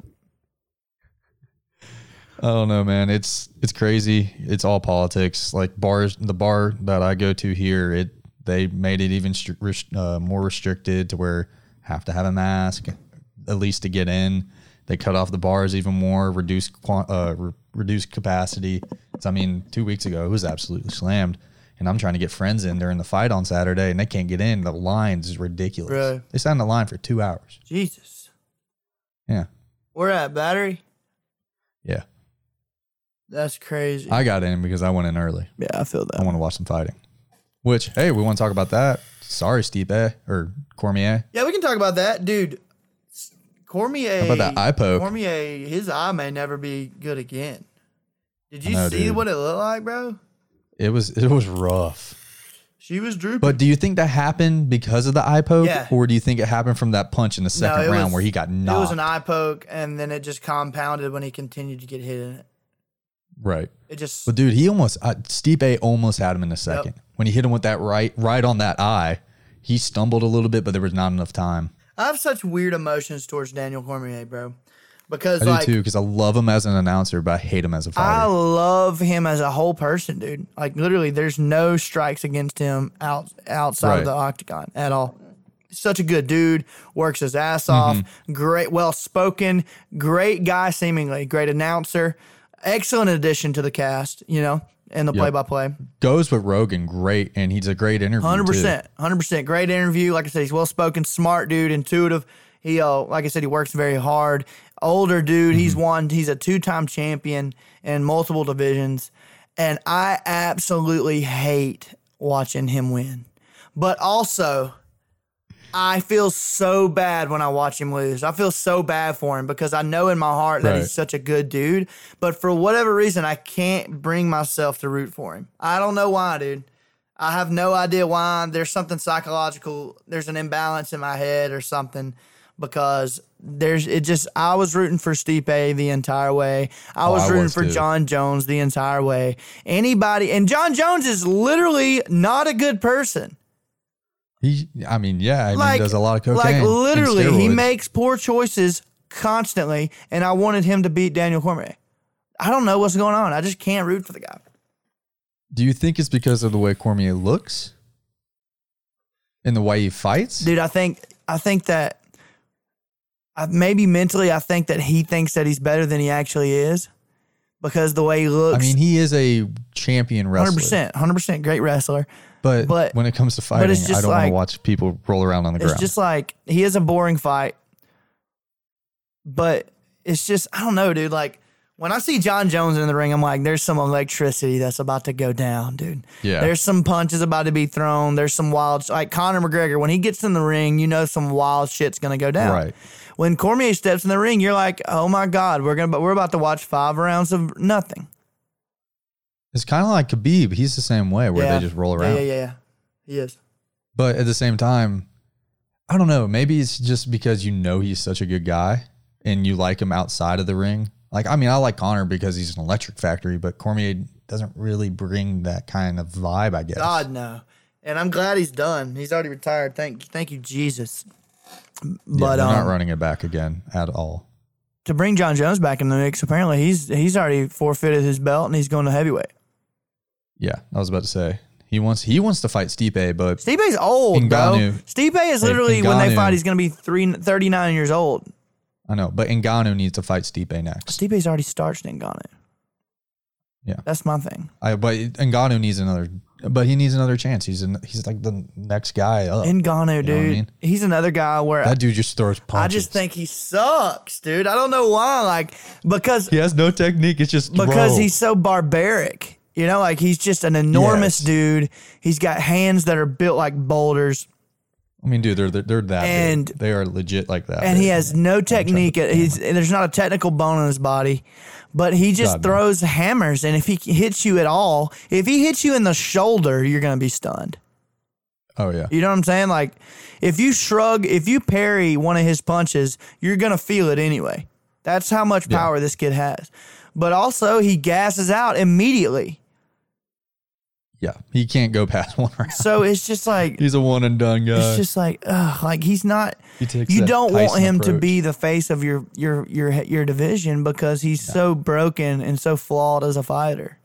I don't know, man. It's it's crazy. It's all politics. Like bars, the bar that I go to here, it they made it even stri- rest- uh, more restricted to where have to have a mask at least to get in. They cut off the bars even more, reduce uh, re- reduce capacity. I mean, two weeks ago it was absolutely slammed, and I'm trying to get friends in during the fight on Saturday, and they can't get in. The lines is ridiculous. Really? They sat in the line for two hours. Jesus. Yeah, We're at Battery. yeah. That's crazy. I got in because I went in early. yeah, I feel that. I want to watch some fighting. Which, hey, we want to talk about that. Sorry, Stipe or Cormier. Yeah, we can talk about that, dude. Cormier. How about that eye poke? Cormier, his eye may never be good again. Did you know, see dude. what it looked like, bro? It was it was rough. She was drooping. But do you think that happened because of the eye poke, Yeah. or do you think it happened from that punch in the second it round was- where he got knocked? it was an eye poke, and then it just compounded when he continued to get hit in it. right. It just But dude, he almost uh, Stipe almost had him in the second when he hit him with that right right on that eye. He stumbled a little bit, but there was not enough time. I have such weird emotions towards Daniel Cormier, bro. Because I like do too because I love him as an announcer, but I hate him as a fighter. I love him as a whole person, dude. Like literally, there's no strikes against him out outside Right. of the octagon at all. Such a good dude, works his ass off. Mm-hmm. Great, well spoken, great guy, seemingly great announcer. Excellent addition to the cast, you know, and the play by play. Goes with Rogan, great, and he's a great interview. Hundred percent, hundred percent. Great interview. Like I said, he's well spoken, smart dude, intuitive. He, uh, like I said, he works very hard. Older dude. He's Mm-hmm. won. He's a two time champion in multiple divisions, and I absolutely hate watching him win. But also, I feel so bad when I watch him lose. I feel so bad for him because I know in my heart that Right. he's such a good dude. But for whatever reason, I can't bring myself to root for him. I don't know why, dude. I have no idea why. There's something psychological. There's an imbalance in my head or something because there's it just I was rooting for Stipe the entire way. I Oh, was I rooting was for too. Jon Jones the entire way. Anybody and Jon Jones is literally not a good person. He, I mean, yeah, I mean, Like he does a lot of cocaine. Like literally, he makes poor choices constantly, and I wanted him to beat Daniel Cormier. I don't know what's going on. I just can't root for the guy. Do you think it's because of the way Cormier looks, and the way he fights? dude. I think I think that I, maybe mentally, I think that he thinks that he's better than he actually is because the way he looks. I mean, he is a champion wrestler. hundred percent, hundred percent, great wrestler. But, But- when it comes to fighting, I don't want to watch people roll around on the It's ground. It's just like he is a boring fight, but it's just I don't know, dude. Like when I see Jon Jones in the ring, I'm like, there's some electricity that's about to go down, dude. Yeah. There's some punches about to be thrown. There's some wild, like Conor McGregor. When he gets in the ring, you know some wild shit's gonna go down. Right. When Cormier steps in the ring, you're like, oh my god, we're gonna we're about to watch five rounds of nothing. it's kind of like Khabib. He's the same way, where yeah. they just roll around. Yeah, yeah, yeah. He is. But at the same time, I don't know. Maybe it's just because you know he's such a good guy and you like him outside of the ring. Like, I mean, I like Conor because he's an electric factory, but Cormier doesn't really bring that kind of vibe, I guess. God no. And I'm glad he's done. He's already retired. Thank thank you, Jesus. Yeah, But they're not um, running it back again at all. to bring Jon Jones back in the mix, apparently he's he's already forfeited his belt and he's going to heavyweight. Yeah, I was about to say he wants he wants to fight Stipe, but Stipe's old, bro. Ngannou. Stipe is literally when they Ngannou. fight, he's going to be three, 39 years old. I know. But Ngannou needs to fight Stipe next. Stipe's already starched Ngannou. Yeah. That's my thing. I but Ngannou needs another, but he needs another chance. He's an, he's like the next guy up. Ngannou, dude. what I mean? He's another guy where that dude just throws punches. I just think he sucks, dude. I don't know why. Like because he has no technique. It's just because throw. he's so barbaric. You know, like he's just an enormous Yes. dude. He's got hands that are built like boulders, I mean, dude, they're they're, they're that And- big. They are legit like that. and he has no technique. He's there's not a technical bone in his body, but he just God, throws hammers. And if he hits you at all, if he hits you in the shoulder, you're gonna be stunned. Oh yeah. You know what I'm saying? Like if you shrug, if you parry one of his punches, you're gonna feel it anyway. That's how much power this kid has. But also, he gasses out immediately. Yeah. He can't go past one round. So it's just like He's a one and done guy. it's just like ugh, like he's not. He You don't want Tyson him to be the face of your your your your division because he's so broken and so flawed as a fighter.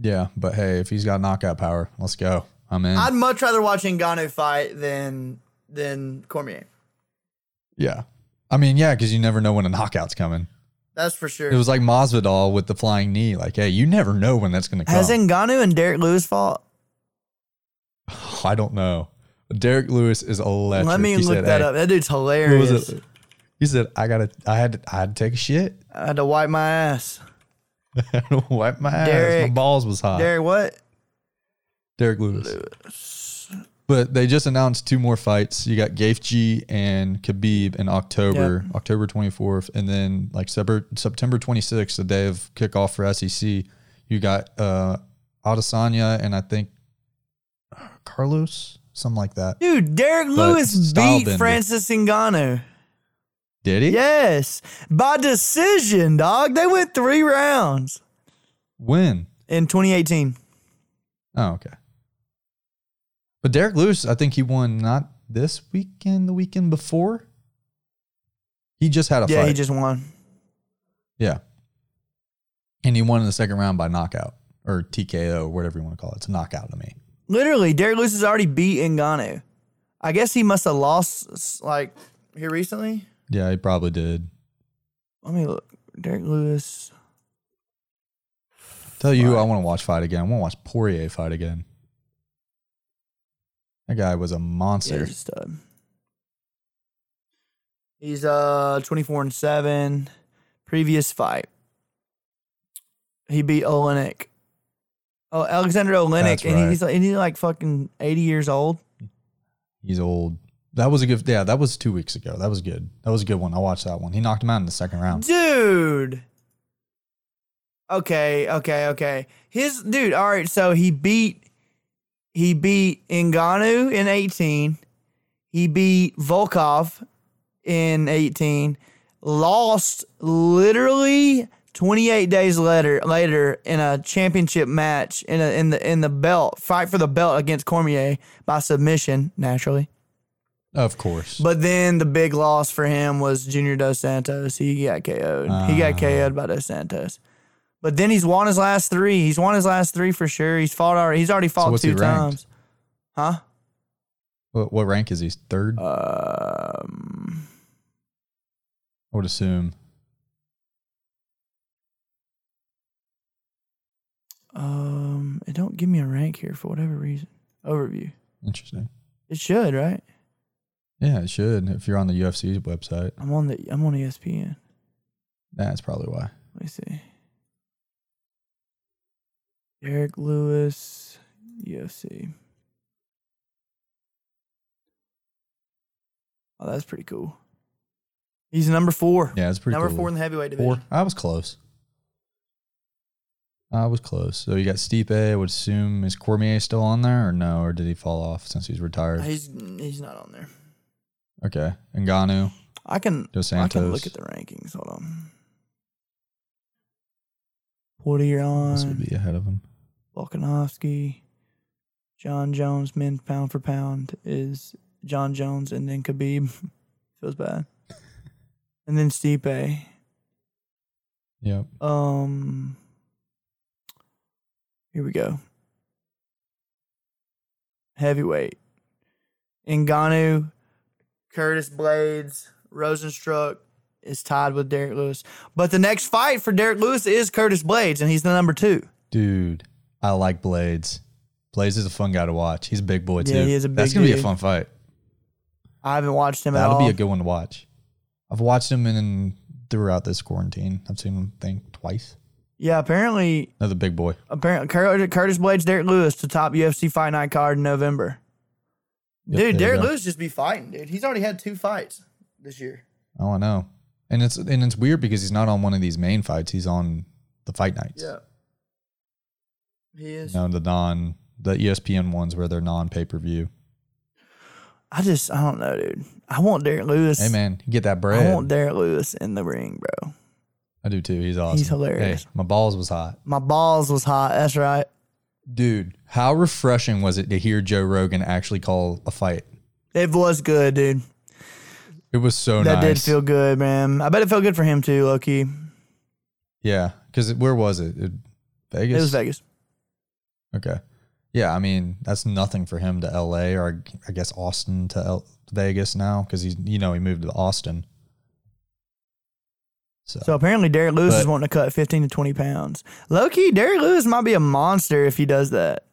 yeah, but hey, if he's got knockout power, let's go. I'm in. I'd much rather watch Ngannou fight than than Cormier. yeah. I mean, yeah, because you never know when a knockout's coming. That's for sure. It was like Masvidal with the flying knee. Like, hey, you never know when that's going to come. Has Ngannou and Derrick Lewis fought? I don't know. Derrick Lewis is electric. Let me He look said, that "Hey," up. That dude's hilarious. was? He said, "I gotta, I had, to, I had to take a shit." I had to wipe my ass. Wipe my ass. My balls was hot. Derrick, what? Derrick Lewis. But they just announced two more fights. You got Gaethje and Khabib in October, October 24th, and then like September September 26th, the day of kickoff for SEC. You got uh Adesanya and I think Carlos, something like that. Dude, Derrick Lewis beat bender. Francis Ngannou. Did he? Yes, by decision, dog. They went three rounds When? in 2018. Oh, okay. But Derrick Lewis, I think he won not this weekend, the weekend before. He just had a Yeah, fight. he just won. Yeah. And he won in the second round by knockout or TKO, whatever you want to call it. It's a knockout to me. Literally, Derrick Lewis has already beat Ngannou. I guess he must have lost like here recently. Yeah, he probably did. Let me look. Derrick Lewis. Tell you who I want to watch fight again. I want to watch Poirier fight again. That guy was a Yeah, monster. he's a stud. He's uh 24 and 7. Previous fight. He beat Oleinik. Oh, Alexander Oleinik, That's and right. he's like, and he's like fucking 80 years old. He's old. That was a good. Yeah, that was two weeks ago. That was good. That was a good one. I watched that one. He knocked him out in the second round. Dude. Okay, okay, okay. His dude, all right, so he beat he beat Ngannou in 18. He beat Volkov in 18. Lost literally 28 days later later in a championship match in a, in the in the belt fight for the belt against Cormier by submission naturally. Of course. But then the big loss for him was Junior Dos Santos. He got KO'd. he got Ah. KO'd by Dos Santos. But then he's won his last three. He's won his last three for sure. He's fought already. He's already fought he two times. Huh? what, what rank is he? Third? Um, I would assume. um, it don't give me a rank here for whatever reason. Overview. Interesting. It should, right? Yeah, it should. If you're on the UFC's website, I'm on the. I'm on ESPN. that's probably why. Let me see. Derrick Lewis, UFC. Oh, that's pretty cool. He's number four. Yeah, it's pretty number cool. four in the heavyweight division. Four. I was close. I was close. So you got Stipe. I would assume is Cormier still on there or no, or did he fall off since he's retired? He's he's not on there. Okay, Ngannou, I can Dos I can Santos. look at the rankings. Hold on. This would be ahead of him. Volkanovski, Jon Jones, men pound for pound is Jon Jones, and then Khabib. Feels bad. And then Stipe. Yep. Um, here we go. Heavyweight. Ngannou, Curtis Blaydes, Rozenstruik is tied with Derrick Lewis. But the next fight for Derrick Lewis is Curtis Blaydes, and he's the number two. Dude, I like Blaydes. Blaydes is a fun guy to watch. He's a big boy too. Yeah, he is a big That's gonna be a fun fight. I haven't watched him at That'll be a good one to watch. I've watched him in throughout this quarantine. I've seen him think twice. yeah, apparently, Another big boy. apparently Curtis Blaydes, Derrick Lewis to top UFC Fight Night card in November. Yep, dude, Derrick. Lewis just be fighting, dude. He's already had two fights this year. Oh, I know. And it's and it's weird because he's not on one of these main fights. He's on the fight nights. Yeah. He is. You know, the non the ESPN ones where they're non pay per view. I just, I don't know, dude. I want Derrick Lewis. Hey man, get that bread. I want Derrick Lewis in the ring, bro. I do too. He's awesome. He's hilarious. Hey, my balls was hot. My balls was hot. That's right. Dude, how refreshing was it to hear Joe Rogan actually call a fight? It was good, dude. It was so nice. that nice. did feel good, man. I bet it felt good for him too, Loki. Yeah, because where was it? it? Vegas. It was Vegas. Okay. Yeah, I mean that's nothing for him to L.A. or I guess Austin to L- Vegas now because he's you know he moved to Austin. So, So apparently Derrick Lewis is wanting to cut 15 to 20 pounds. Loki, Derrick Lewis might be a monster if he does that.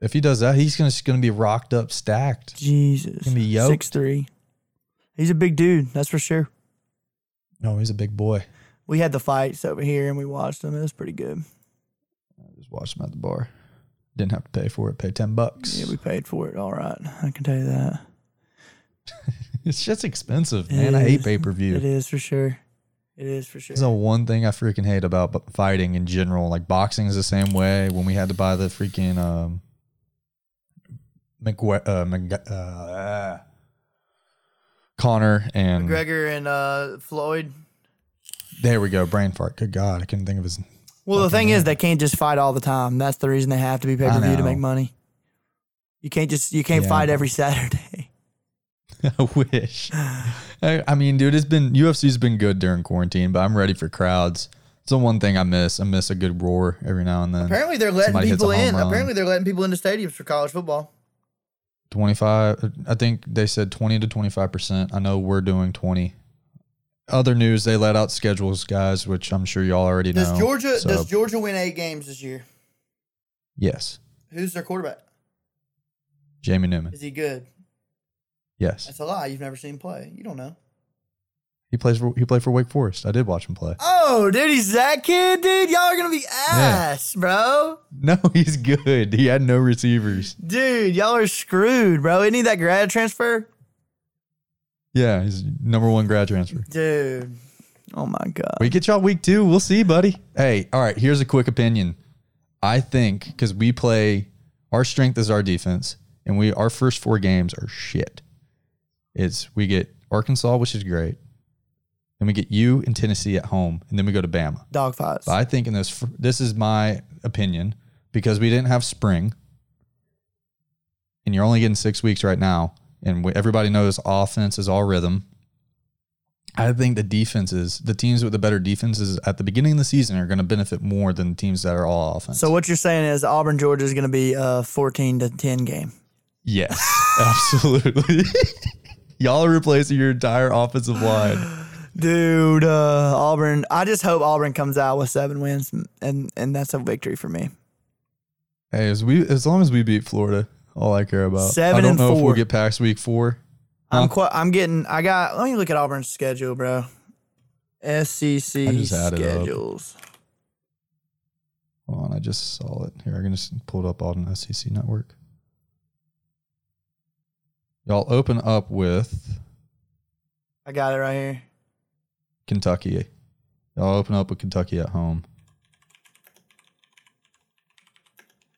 if he does that, he's gonna just gonna be rocked up, stacked. Jesus. Gonna be yoked. Six three. He's a big dude, that's for sure. No, he's a big boy. We had the fights over here and we watched them. It was pretty good. I just watched them at the bar. Didn't have to pay for it. Pay ten bucks. Yeah, we paid for it. All right, I can tell you that. it's just expensive, man. It I hate pay per view. It is for sure. It is for sure. That's the one thing I freaking hate about fighting in general. Like boxing is the same way. When we had to buy the freaking um, uh, Mc- uh, Connor and Gregor and uh, Floyd. there we go, brain fart. Good God, I couldn't think of his. Well, the thing is, they can't just fight all the time. That's the reason they have to be pay per view to make money. You can't just you can't Yeah, fight every Saturday. I wish. I, I mean, dude, it's been UFC's been good during quarantine, but I'm ready for crowds. It's the one thing I miss. I miss a good roar every now and then. Apparently, they're letting Somebody people in. Apparently, they're letting people into stadiums for college football. 25 i think they said 20 to 25% i know we're doing 20 other news they let out schedules guys which i'm sure y'all already know Does Georgia So, does Georgia win eight games this year? yes Who's their quarterback? jamie newman Is he good? yes That's a lie. You've never seen him play. You don't know. He plays for he played for wake forest i did watch him play Oh, dude, he's that kid, dude. Y'all are gonna be ass, bro. no he's good he had no receivers Dude, y'all are screwed, bro. Isn't he that grad transfer? yeah he's number one grad transfer Dude. Oh my god. we get y'all week two we'll see buddy hey all right here's a quick opinion i think because we play our strength is our defense and we our first four games are shit it's we get arkansas which is great then we get you and tennessee at home and then we go to bama Dog fights. but i think in this this is my opinion because we didn't have spring and you're only getting six weeks right now and we, everybody knows offense is all rhythm I think the defenses, the teams with the better defenses at the beginning of the season are going to benefit more than teams that are all offense. So what you're saying is Auburn Georgia is going to be a 14 to 10 game. yes, absolutely. Y'all are replacing your entire offensive line. Dude, uh, Auburn. I just hope Auburn comes out with seven wins, and and that's a victory for me. Hey, as we as long as we beat Florida, all I care about. Seven I don't and know if four. we'll get past week four. I'm quite. I'm getting. I got. Let me look at Auburn's schedule, bro. SEC I just had it up. schedules. Hold on, I just saw it here. I can just pull it up on SEC Network. Y'all open up with I got it right here. Kentucky. Y'all open up with Kentucky at home.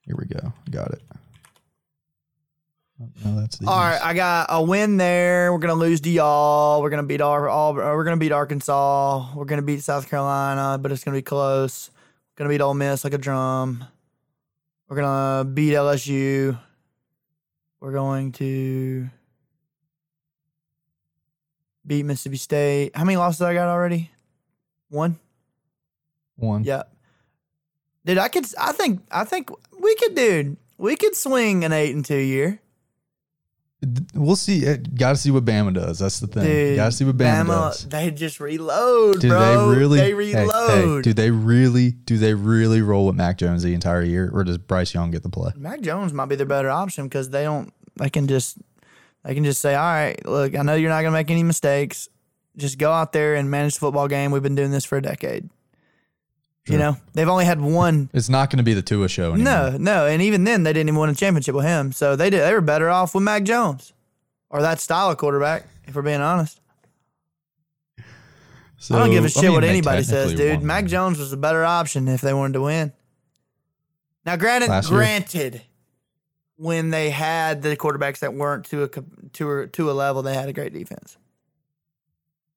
Here we go. Got it. No, that's the All right, I got a win there. We're gonna lose to y'all. We're gonna beat our. Auburn, we're gonna beat Arkansas. We're gonna beat South Carolina, but it's gonna be close. Gonna beat Ole Miss like a drum. We're gonna beat LSU. We're going to beat Mississippi State. How many losses I got already? One. one. Yep. Dude, I could. I think. I think we could, dude. We could swing an eight and two year. We'll see. Uh, got to see what Bama does. That's the thing. Got to see what Bama, does. They just reload, Do bro. they really? They hey, reload. hey, do they really? Do they really roll with Mac Jones the entire year, or does Bryce Young get the play? Mac Jones might be their better option because they don't. They can just. They can just say, "All right, look, I know you're not gonna make any mistakes. Just go out there and manage the football game. We've been doing this for a decade. You know, they've only had one. It's not going to be the Tua show anymore. No, no, and even then, they didn't even win a championship with him. So they did. They were better off with Mac Jones, or that style of quarterback. If we're being honest, So, I don't give a shit mean, what anybody says, dude. won. Mac Jones was the better option if they wanted to win. Now, granted, Last year? When they had the quarterbacks that weren't to a to a, to a level, they had a great defense.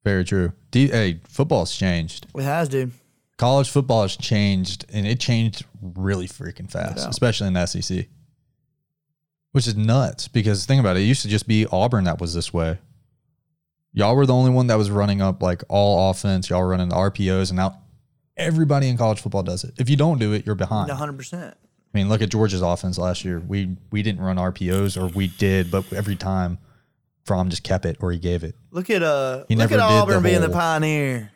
Very true. D- hey, football's changed. It has, dude. College football has changed, and it changed really freaking fast, especially in the SEC. Which is nuts because think about it. It used to just be Auburn that was this way. Y'all were the only one that was running up like all offense. Y'all were running the RPOs, and now everybody in college football does it. If you don't do it, you're behind. One hundred percent. I mean, look at Georgia's offense last year. We we didn't run RPOs, or we did, but every time Fromm just kept it or he gave it. Look at uh, He look at Auburn the being the pioneer.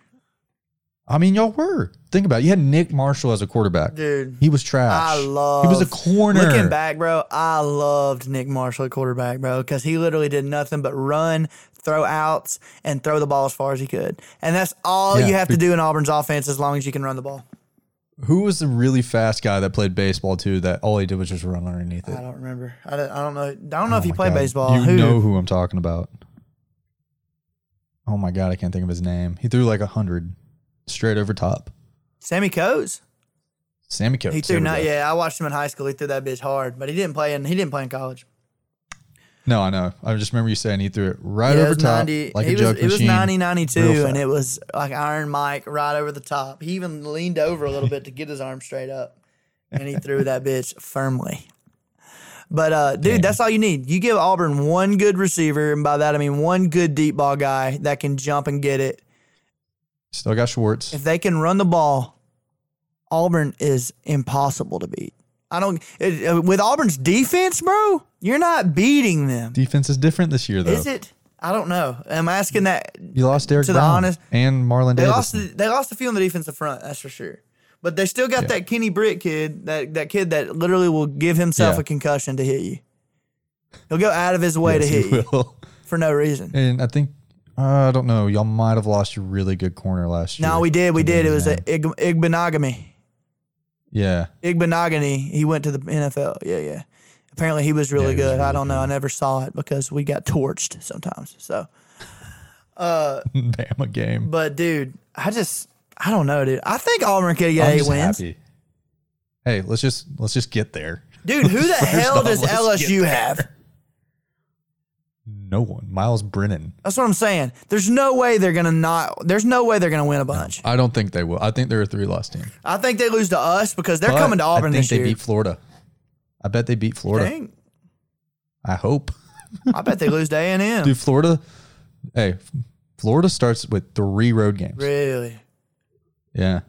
I mean, y'all were. Think about it. You had Nick Marshall as a quarterback. Dude, He was trash. I love. He was a corner. Looking back, bro, I loved Nick Marshall at quarterback, bro, because he literally did nothing but run, throw outs, and throw the ball as far as he could. And that's all Yeah, you have to do in Auburn's offense as long as you can run the ball. Who was the really fast guy that played baseball too? That all he did was just run underneath it. I don't remember. I don't, I don't know. I don't know oh if Oh he played God. baseball. You Who? know who I'm talking about. Oh my god, I can't think of his name. He threw like a hundred straight over top. Sammy Coates. Sammy Coates. He threw not. Yeah, I watched him in high school. He threw that bitch hard, but he didn't play in. He didn't play in college. No, I know. I just remember you saying he threw it right Yeah, over was top 90 like a was, joke It was machine. 90, 92, and it was like Iron Mike right over the top. He even leaned over a little bit to get his arm straight up, and he threw that bitch firmly. But uh, dude, Damn. that's all you need. You give Auburn one good receiver, and by that I mean one good deep ball guy that can jump and get it. Still got Schwartz. If they can run the ball, Auburn is impossible to beat. I don't it, uh, with Auburn's defense, bro. You're not beating them, Defense is different this year though. is it? I don't know. I'm asking that You lost Derrick To the Brown honest- and Marlon They Davis. lost. The, they lost a few on the defensive front. That's for sure. But they still got Yeah. that Kenny Britt kid. That that kid that literally will give himself Yeah. a concussion to hit you. He'll go out of his way Yes, to hit you for no reason. And I think uh, I don't know. Y'all might have lost your really good corner last year. No, we did. We did. It was. Ig- Igbinoghene. Yeah. Igbinoghene. He went to the NFL. Yeah, yeah. Apparently, he was really Yeah, he was good. I don't know. I never saw it because we got torched sometimes. So, uh Bama game. but dude, I just I don't know, dude. I think Auburn could get I'm eight just wins. happy. Hey, let's just let's just get there. Dude, who the hell does let's get LSU there. have? No one. Myles Brennan. That's what I'm saying. There's no way they're gonna not. There's no way they're gonna win a bunch. I don't think they will. I think they're a three loss team. I think they lose to us because they're But coming to Auburn I think this they year. beat Florida. I bet they beat Florida. Dang. I hope. I bet they lose to A and M. Dude, Florida. Hey, Florida starts with three road games. Really? Yeah.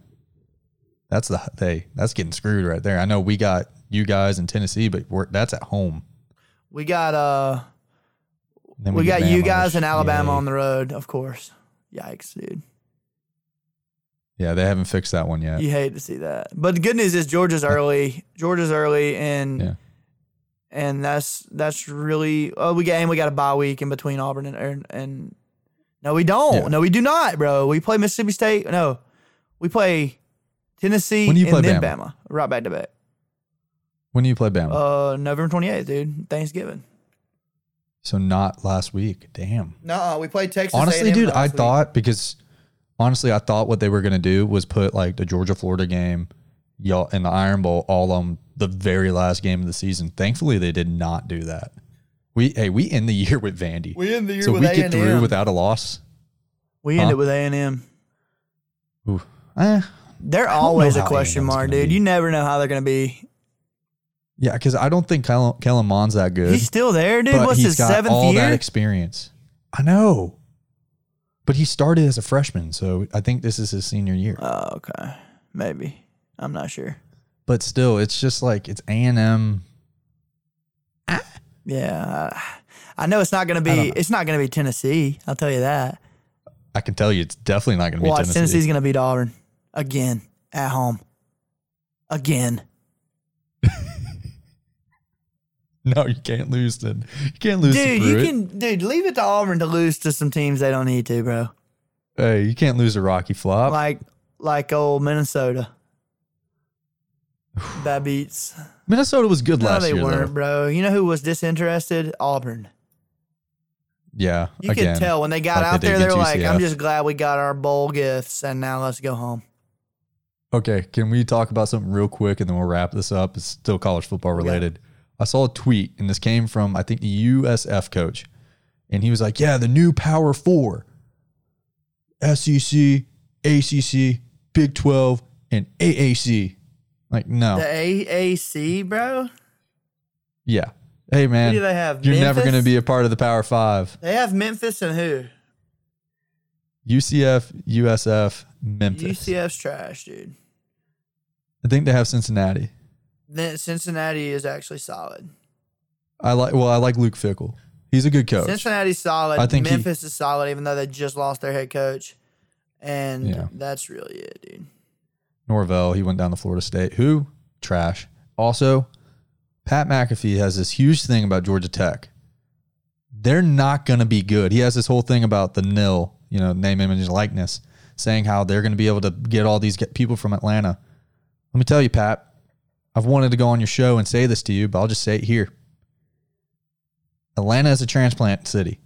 That's the hey, that's getting screwed right there. I know we got you guys in Tennessee, but we're, that's at home. We got uh, Then we, get got you guys in Alabama on the road, of course. Yikes, dude. Yeah, they haven't fixed that one yet. You hate to see that. But the good news is Georgia's early. Georgia's early, and Yeah. and that's that's really. Oh, we got and we got a bye week in between Auburn and and. and no, we don't. Yeah. No, we do not, bro. We play Mississippi State. No, we play Tennessee When do you and play Bama? Bama. Right back to back. When do you play Bama? Uh, November twenty eighth, dude. Thanksgiving. So not last week. Damn. No, we played Texas. honestly, A&M dude, last I week. thought because honestly, I thought what they were gonna do was put like the Georgia Florida game, y'all in the Iron Bowl, all on the very last game of the season. Thankfully, they did not do that. We hey, we end the year with Vandy, we end the year so with we A get through without a loss. We end it with A and M. Eh, They're always a question A&M's mark, dude. be. You never know how they're gonna be. Yeah, because I don't think Kellen, Kellen Mond's that good. He's still there, dude. but What's he's his got seventh all that experience. I know, but he started as a freshman, so I think this is his senior year. Oh, okay. Maybe. I'm not sure. But still, it's just like it's A and M. Ah. Yeah. I- I know it's not going to be it's not going to be Tennessee. I'll tell you that. I can tell you, it's definitely not going to be Watch Tennessee. Tennessee's going to beat Auburn again at home. Again. No, you can't lose. To, you can't lose. Dude, to you can dude, leave it to Auburn to lose to some teams they don't need to, bro. Hey, you can't lose a Rocky flop. Like like old Minnesota. that beats. Minnesota was good No, last they year, weren't, though. bro. You know who was disinterested? Auburn. Yeah, You again, could tell when they got like out they there, they're like, I'm just glad we got our bowl gifts and now let's go home. Okay, can we talk about something real quick and then we'll wrap this up? It's still college football related. I saw a tweet and this came from I think the USF coach, and he was like, "Yeah, the new Power Four: SEC, ACC, Big Twelve, and AAC." Like, no, The AAC, bro? yeah, hey Who man, do they have? you're never going to be a part of the Power Five. They have Memphis and who? UCF, USF, Memphis. UCF's trash, dude. I think they have Cincinnati. Then Cincinnati is actually solid. I like. Well, I like Luke Fickell. He's a good coach. Cincinnati's solid. I think he- Memphis is solid, even though they just lost their head coach. And Yeah. that's really it, dude. Norvell, he went down to Florida State. Who? Trash. Also, Pat McAfee has this huge thing about Georgia Tech. They're not going to be good. He has this whole thing about the nil, you know, name, image, likeness, saying how they're going to be able to get all these get people from Atlanta. Let me tell you, Pat, I've wanted to go on your show and say this to you, but I'll just say it here. Atlanta is a transplant city.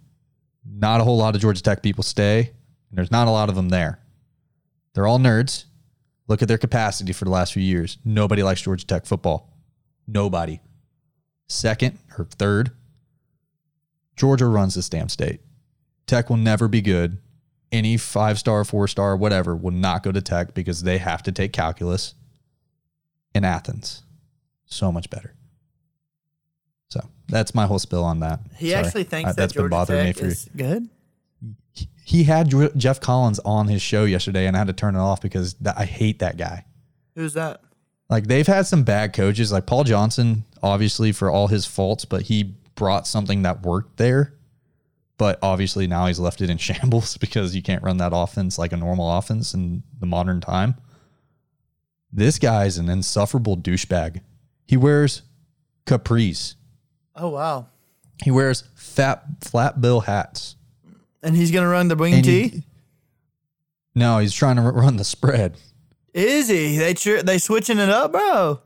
Not a whole lot of Georgia Tech people stay, and there's not a lot of them there. They're all nerds. Look at their capacity for the last few years. Nobody likes Georgia Tech football. Nobody. Second or third, Georgia runs this damn state. Tech will never be good. Any five star, four star, whatever will not go to Tech because they have to take calculus in Athens. So much better. So that's my whole spill on that. He Sorry. actually thinks Uh, that that's Georgia been bothering Tech me for is good. he had Geoff Collins on his show yesterday, and I had to turn it off because th- I hate that guy. Who's that? Like they've had some bad coaches, like Paul Johnson, obviously for all his faults, but he brought something that worked there. But obviously now he's left it in shambles because you can't run that offense like a normal offense in the modern time. This guy's an insufferable douchebag. He wears capris. Oh wow. He wears fat flat bill hats. And he's gonna run the wing And T. he- no, he's trying to run the spread. Is he? They tr- they switching it up, bro.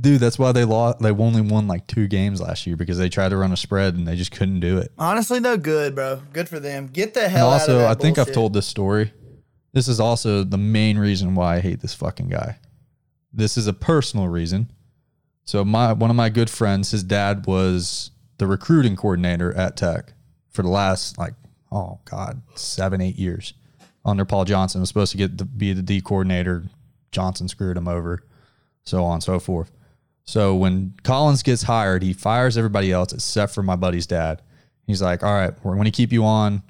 Dude, that's why they lost. They only won like two games last year because they tried to run a spread and they just couldn't do it. Honestly, though, good, bro. Good for them. Get the And hell out of also, that I think I've told this story. This is also the main reason why I hate this fucking guy. This is a personal reason. So my one of my good friends, his dad was the recruiting coordinator at Tech for the last like oh god seven eight years under Paul Johnson. Was supposed to get to be the D coordinator. Johnson screwed him over, so on and so forth. So when Collins gets hired, he fires everybody else except for my buddy's dad. He's like, "All right, we're going to keep you on."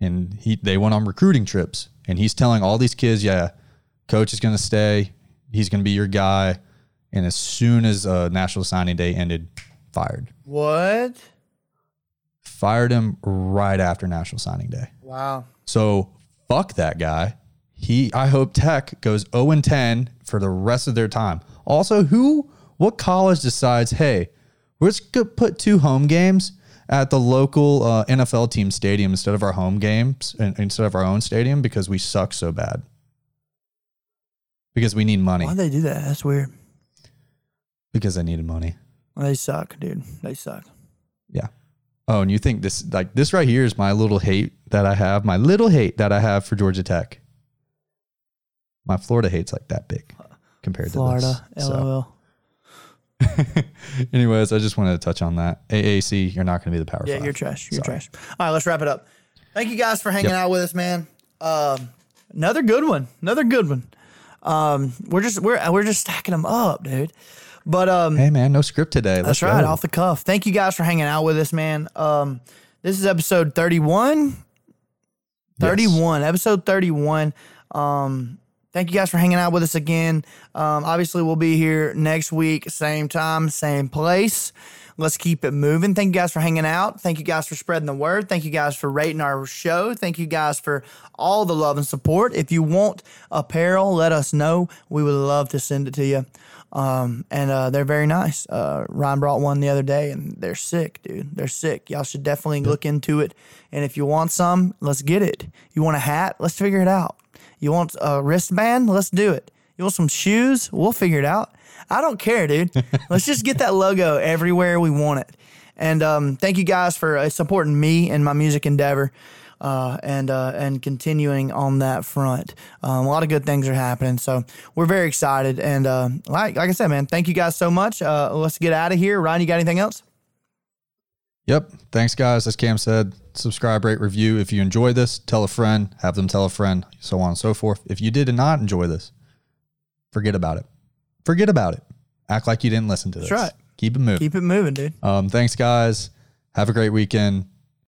And he they went on recruiting trips, and he's telling all these kids, "Yeah, coach is going to stay. He's going to be your guy." And as soon as uh, National Signing Day ended, fired. What? Fired him right after National Signing Day. Wow. So fuck that guy. He I hope Tech goes 0 and 10 for the rest of their time. Also, who what college decides, hey, let's go put two home games at the local uh, NFL team stadium instead of our home games and instead of our own stadium because we suck so bad. Because we need money. Why'd they do that? That's weird. Because they needed money. They suck, dude. They suck. Yeah. Oh, and you think this like this right here is my little hate that I have, my little hate that I have for Georgia Tech. My Florida hate's like that big compared Florida, to this. So, LOL. anyways, I just wanted to touch on that. AAC, you're not going to be the power. Yeah, five. you're trash. You're Sorry. trash. All right, let's wrap it up. Thank you guys for hanging Yep. out with us, man. Um, another good one. Another good one. Um, we're just we're we're just stacking them up, dude. But um, Hey man, no script today. Let's That's right, go. off the cuff. Thank you guys for hanging out with us, man. Um, this is episode 31. 31, episode 31. Um, thank you guys for hanging out with us again. Um, obviously, we'll be here next week, same time, same place. Let's keep it moving. Thank you guys for hanging out. Thank you guys for spreading the word. Thank you guys for rating our show. Thank you guys for all the love and support. If you want apparel, let us know. We would love to send it to you. Um, and uh, they're very nice. Uh, Ryan brought one the other day, and they're sick, dude. They're sick. Y'all should definitely look into it. And if you want some, let's get it. You want a hat? Let's figure it out. You want a wristband? Let's do it. You want some shoes? We'll figure it out. I don't care, dude. let's just get that logo everywhere we want it. And um, thank you guys for uh, supporting me and my music endeavor. Uh, and uh, and continuing on that front, um, a lot of good things are happening. So we're very excited. And uh, like like I said, man, thank you guys so much. Uh, let's get out of here. Ryan, you got anything else? Yep. Thanks, guys. As Cam said, subscribe, rate, review. If you enjoy this, tell a friend, have them tell a friend, so on and so forth. If you did not enjoy this, forget about it. Forget about it. Act like you didn't listen to this. right. Keep it moving. Keep it moving, dude. Um, thanks, guys. Have a great weekend.